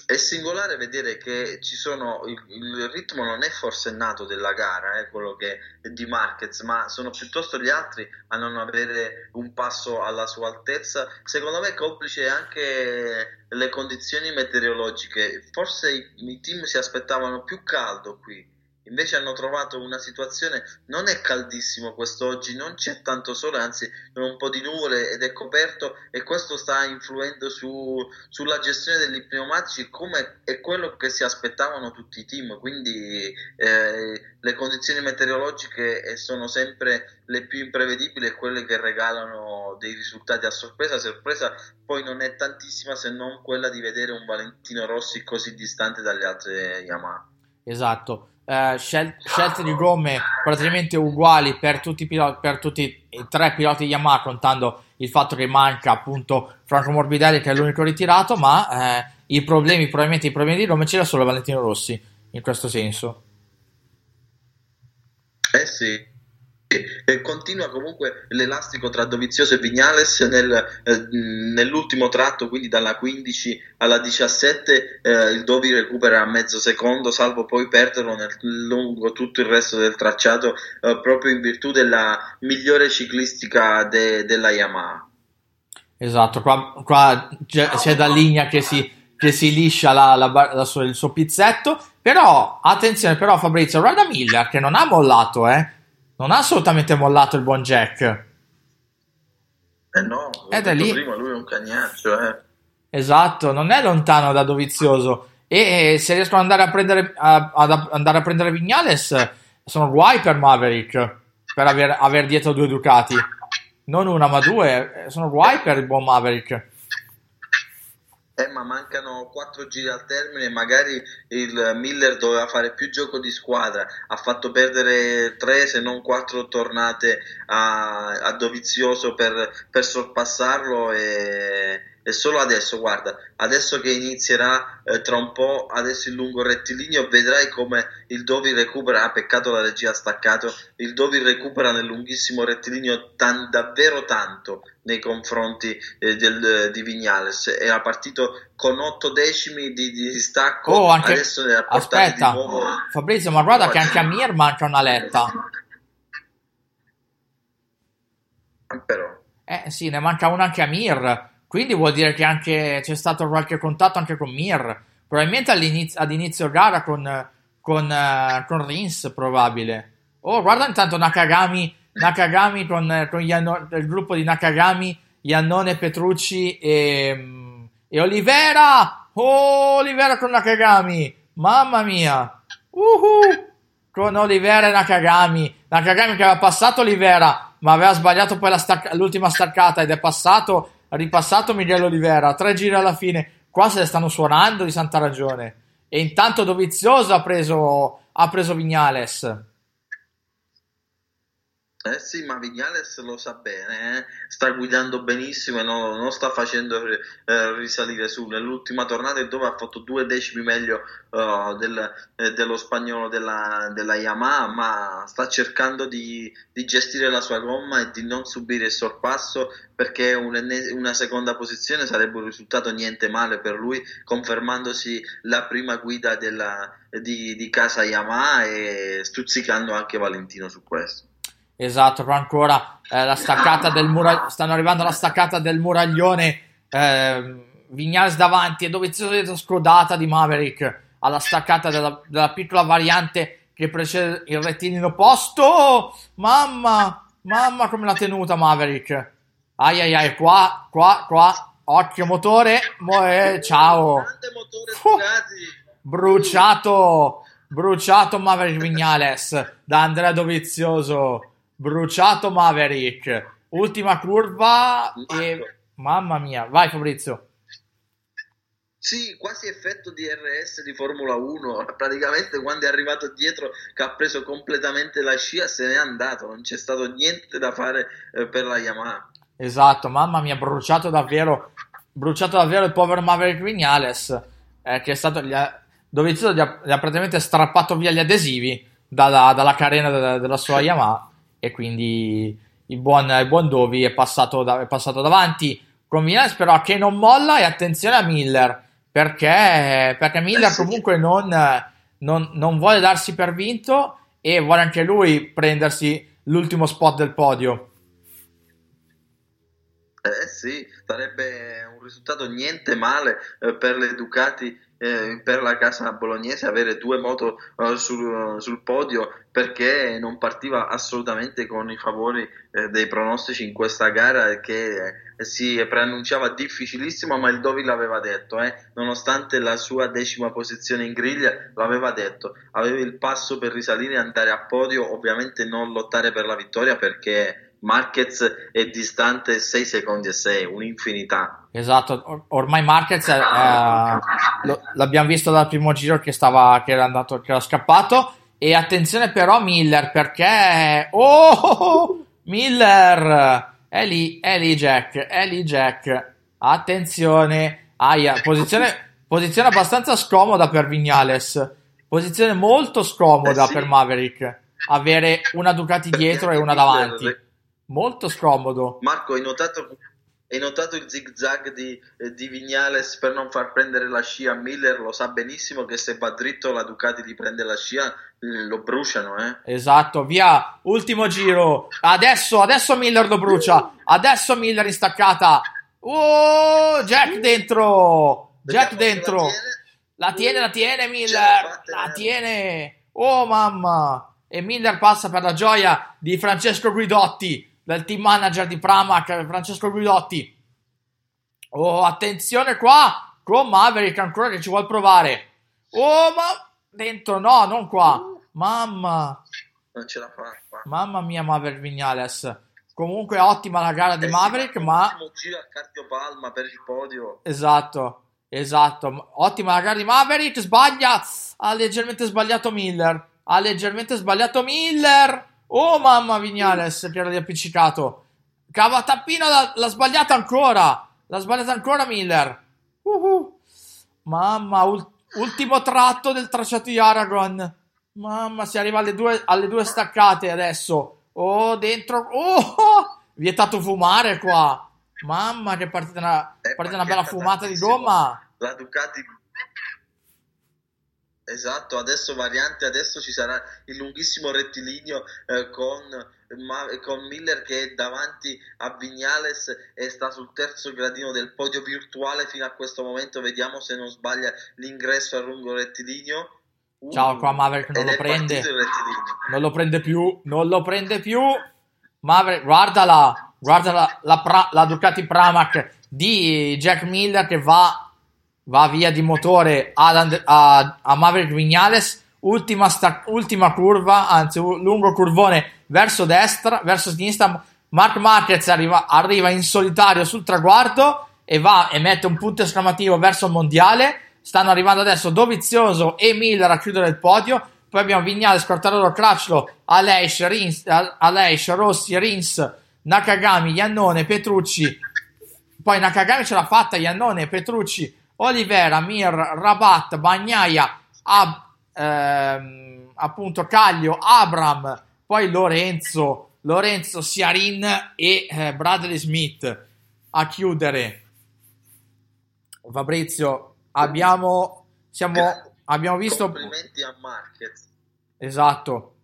è singolare vedere che sono il, il, ritmo non è forsennato della gara, eh, quello che di Marquez, ma sono piuttosto gli altri a non avere un passo alla sua altezza. Secondo me complice anche le condizioni meteorologiche. Forse i, i team si aspettavano più caldo qui Invece hanno trovato una situazione, non è caldissimo quest'oggi, non c'è tanto sole, anzi un po' di nuvole ed è coperto e questo sta influendo su, sulla gestione degli pneumatici come è quello che si aspettavano tutti i team, quindi eh, le condizioni meteorologiche sono sempre le più imprevedibili e quelle che regalano dei risultati a sorpresa, sorpresa poi non è tantissima se non quella di vedere un Valentino Rossi così distante dalle altre Yamaha. Esatto eh, scel- scelte di gomme praticamente uguali per tutti, i piloti, per tutti i tre piloti Yamaha, contando il fatto che manca appunto Franco Morbidelli che è l'unico ritirato, ma eh, i problemi, probabilmente i problemi di gomme c'era solo Valentino Rossi in questo senso. Eh sì, e continua comunque l'elastico tra Dovizioso e Vignales nel, eh, nell'ultimo tratto, quindi dalla 15 alla 17, eh, il Dovi recupera mezzo secondo, salvo poi perderlo nel, lungo tutto il resto del tracciato, eh, proprio in virtù della migliore ciclistica de, della Yamaha. Esatto, qua, qua c'è, c'è da linea che si, che si liscia la, la, la, il suo pizzetto, però attenzione però Fabrizio, Rada Miller che non ha mollato, eh non ha assolutamente mollato il buon Jack. Eh no, ed è lì. prima lui è un cagnaccio, eh. Esatto, non è lontano da Dovizioso. E se riescono ad andare a prendere, a, ad andare a prendere Vignales, sono guai per Maverick per aver, aver dietro due Ducati. Non una, ma due. Sono guai per il buon Maverick. Eh, ma mancano quattro giri al termine, magari il Miller doveva fare più gioco di squadra, ha fatto perdere tre se non quattro tornate a, a Dovizioso per, per sorpassarlo e, e solo adesso, guarda, adesso che inizierà eh, tra un po', adesso il lungo rettilineo, vedrai come il Dovi recupera, ah, peccato la regia ha staccato, il Dovi recupera nel lunghissimo rettilineo tan, davvero tanto nei confronti eh, del, di Vignales, era partito con 8 decimi di, di stacco, oh, anche... adesso ne ha Aspetta, di nuovo... Fabrizio, ma guarda che anche a Mir manca una letta. Però... Eh sì, ne manca una anche a Mir. Quindi vuol dire che anche c'è stato qualche contatto anche con Mir. Probabilmente all'inizio, ad inizio gara con, con, uh, con Rins, probabile. Oh, guarda intanto Nakagami, Nakagami con, con Ianno, il gruppo di Nakagami, Iannone Petrucci e, e Olivera. Oh, Olivera con Nakagami. Mamma mia. Uh-huh. Con Olivera e Nakagami. Nakagami che aveva passato Olivera, ma aveva sbagliato poi stacca- l'ultima staccata ed è passato ripassato Miguel Olivera, tre giri alla fine, qua se le stanno suonando di santa ragione. E intanto Dovizioso ha preso, ha preso Vignales. Eh sì, ma Vignales lo sa bene, eh? sta guidando benissimo e non, non sta facendo eh, risalire su. Nell'ultima tornata dove ha fatto due decimi meglio uh, del, eh, dello spagnolo della, della, Yamaha, ma sta cercando di, di, gestire la sua gomma e di non subire il sorpasso perché un, una seconda posizione sarebbe un risultato niente male per lui, confermandosi la prima guida della, di, di casa Yamaha e stuzzicando anche Valentino su questo. Esatto, però ancora eh, la staccata del muraglione. Stanno arrivando alla staccata del muraglione. Eh, Vignales davanti e Dovizioso dietro scodata di Maverick alla staccata della, della, piccola variante che precede il rettilineo opposto. Mamma, mamma come l'ha tenuta Maverick. Ai ai ai, qua, qua, qua. Occhio motore. Mo- eh, ciao. Uh, bruciato. Bruciato Maverick Vignales da Andrea Dovizioso bruciato Maverick. Ultima curva e mamma mia, vai Fabrizio. Sì, quasi effetto di RS di Formula 1. Praticamente quando è arrivato dietro che ha preso completamente la scia se n'è andato, non c'è stato niente da fare eh, per la Yamaha. Esatto, mamma mia, bruciato davvero, bruciato davvero il povero Maverick Vignales, eh, che è stato, gli ha, dove gli ha, gli ha praticamente strappato via gli adesivi dalla, dalla carena della, della sua Yamaha e quindi il buon, il buon Dovi è passato, da, è passato davanti con Vignales però che non molla e attenzione a Miller perché, perché Miller eh sì. comunque non, non, non, vuole darsi per vinto e vuole anche lui prendersi l'ultimo spot del podio eh sì, sarebbe un risultato niente male eh, per le Ducati eh, per la casa bolognese avere due moto uh, sul, sul, podio perché non partiva assolutamente con i favori eh, dei pronostici in questa gara che eh, si preannunciava difficilissima ma il Dovi l'aveva detto eh. nonostante la sua decima posizione in griglia l'aveva detto aveva il passo per risalire e andare a podio ovviamente non lottare per la vittoria perché Marquez è distante 6 secondi e 6, un'infinità. Esatto, Or- ormai Marquez eh, lo- l'abbiamo visto dal primo giro che, stava, che era andato, che era scappato. E attenzione però Miller perché... Oh! Miller! È lì, è lì Jack, è lì Jack. Attenzione. Aia, posizione, posizione abbastanza scomoda per Vignales. Posizione molto scomoda eh sì. per Maverick. Avere una Ducati dietro e una davanti molto scomodo. Marco, hai notato, hai notato il zig zag di, eh, di, Vignales per non far prendere la scia a Miller? Lo sa benissimo che se va dritto la Ducati gli prende la scia, lo bruciano, eh? Esatto, via, ultimo giro. Adesso, adesso Miller lo brucia. Adesso Miller in staccata. Oh, Jack dentro. Jack dentro. La tiene, la tiene Miller. La tiene. Oh mamma. E Miller passa per la gioia di Francesco Guidotti del team manager di Pramac, Francesco Guidotti. Oh, attenzione qua con Maverick ancora che ci vuole provare. Oh, ma dentro no, non qua. Mamma. Non ce la fa. Qua. Mamma mia, Maverick Vignales. Comunque ottima la gara di eh Maverick, ma... giro a cardiopalma per il podio. Esatto, esatto. Ottima la gara di Maverick, sbaglia. Ha leggermente sbagliato Miller. Ha leggermente sbagliato Miller. Oh mamma Vignales che era di appiccicato. Cava tappino l'ha, l'ha sbagliata ancora. L'ha sbagliata ancora Miller. Uh-huh. Mamma, ul- ultimo tratto del tracciato di Aragon. Mamma, si arriva alle due, alle due staccate adesso. Oh, dentro. Oh, vietato fumare qua. Mamma, che partita una, eh, partita una bella fumata di gomma. La Ducati Esatto, adesso variante, adesso ci sarà il lunghissimo rettilineo eh, con, ma, con, Miller che è davanti a Vignales e sta sul terzo gradino del podio virtuale fino a questo momento, vediamo se non sbaglia l'ingresso al lungo rettilineo. Uh, Ciao, qua Maverick non lo prende, non lo prende più, non lo prende più. Maverick, guardala, guarda la, la, la Ducati Pramac di Jack Miller che va va via di motore ad, a, a Maverick Vignales. Ultima, sta, ultima curva, anzi, lungo curvone verso destra, verso sinistra. Mark Marquez arriva, arriva in solitario sul traguardo e va e mette un punto esclamativo verso il mondiale. Stanno arrivando adesso Dovizioso e Miller a chiudere il podio. poi abbiamo Vignales, Quartararo, Crutchlow, Aleix, Rins, Aleix, Rossi, Rins, Nakagami, Iannone, Petrucci, poi Nakagami ce l'ha fatta, Iannone, Petrucci, Olivera, Mir, Rabat, Bagnaia, Ab, ehm, appunto Caglio, Abram, poi Lorenzo, Lorenzo Siarin e eh, Bradley Smith a chiudere. Fabrizio, abbiamo, siamo, abbiamo visto... Complimenti a Marquez. Esatto.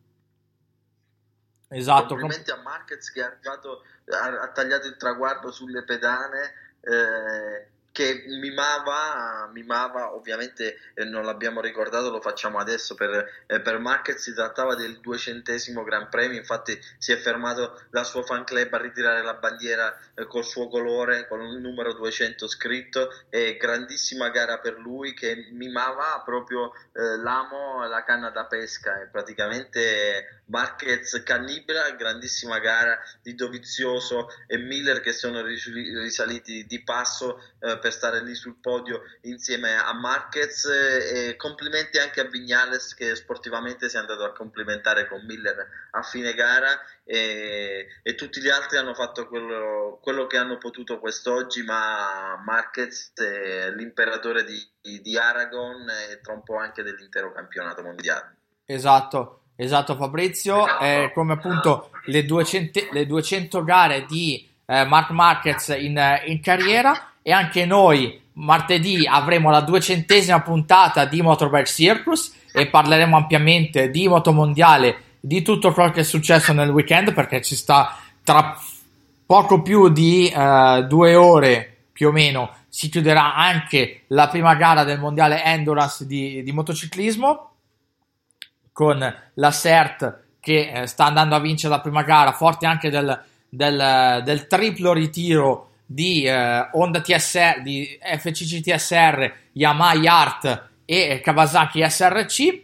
Esatto. Complimenti a Marquez che ha, arrivato, ha, ha tagliato il traguardo sulle pedane. Eh, che mimava, mimava ovviamente eh, non l'abbiamo ricordato, lo facciamo adesso per, eh, per Marquez, si trattava del duecentesimo Gran Premio, infatti si è fermato dal suo fan club a ritirare la bandiera eh, col suo colore, con il numero 200 scritto, e grandissima gara per lui che mimava proprio eh, l'amo, la canna da pesca, e praticamente Marquez cannibila, grandissima gara di Dovizioso e Miller che sono risaliti di passo eh, per stare lì sul podio insieme a Marquez e complimenti anche a Vignales che sportivamente si è andato a complimentare con Miller a fine gara e, e tutti gli altri hanno fatto quello, quello, che hanno potuto quest'oggi ma Marquez è l'imperatore di, di Aragon e tra un po' anche dell'intero campionato mondiale. Esatto Esatto Fabrizio, eh, come appunto le 200, le 200 gare di eh, Mark Marquez in, in, carriera e anche noi martedì avremo la duecentesima puntata di Motorbike Circus e parleremo ampiamente di motomondiale, di tutto quello che è successo nel weekend perché ci sta tra poco più di eh, due ore più o meno si chiuderà anche la prima gara del mondiale Endurance di, di motociclismo con la CERT che eh, sta andando a vincere la prima gara, forte anche del, del, del triplo ritiro di eh, Honda TSR, di FCC TSR, Yamaha Yart e Kawasaki SRC.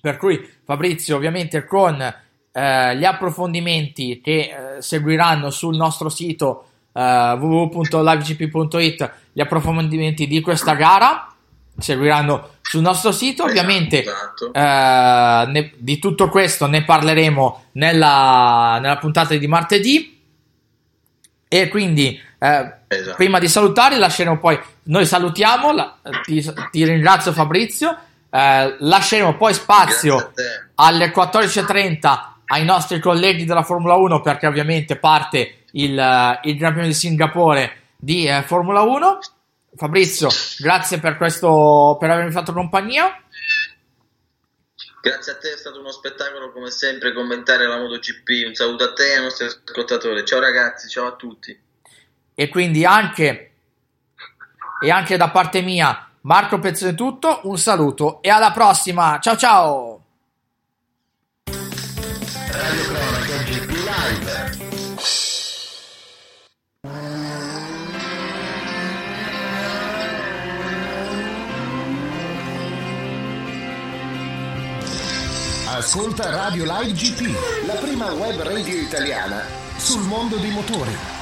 Per cui Fabrizio, ovviamente, con eh, gli approfondimenti che eh, seguiranno sul nostro sito eh, www.livegp.it, gli approfondimenti di questa gara seguiranno sul nostro sito. Ovviamente esatto. eh, ne, di tutto questo ne parleremo nella, nella, puntata di martedì. E quindi eh, esatto. prima di salutare, lasceremo poi. Noi salutiamo, la, ti, ti, ringrazio Fabrizio. Eh, lasceremo poi spazio alle 14.30 ai nostri colleghi della Formula 1 perché ovviamente parte il, il Gran Premio di Singapore di eh, Formula 1 Fabrizio, grazie per questo, per avermi fatto compagnia. Grazie a te, è stato uno spettacolo come sempre commentare la MotoGP. Un saluto a te e ai nostri ascoltatori. Ciao ragazzi, ciao a tutti. E quindi anche, e anche da parte mia, Marco Pezzone tutto, un saluto e alla prossima. Ciao ciao! Ascolta Radio Live GP, la prima web radio italiana sul mondo dei motori.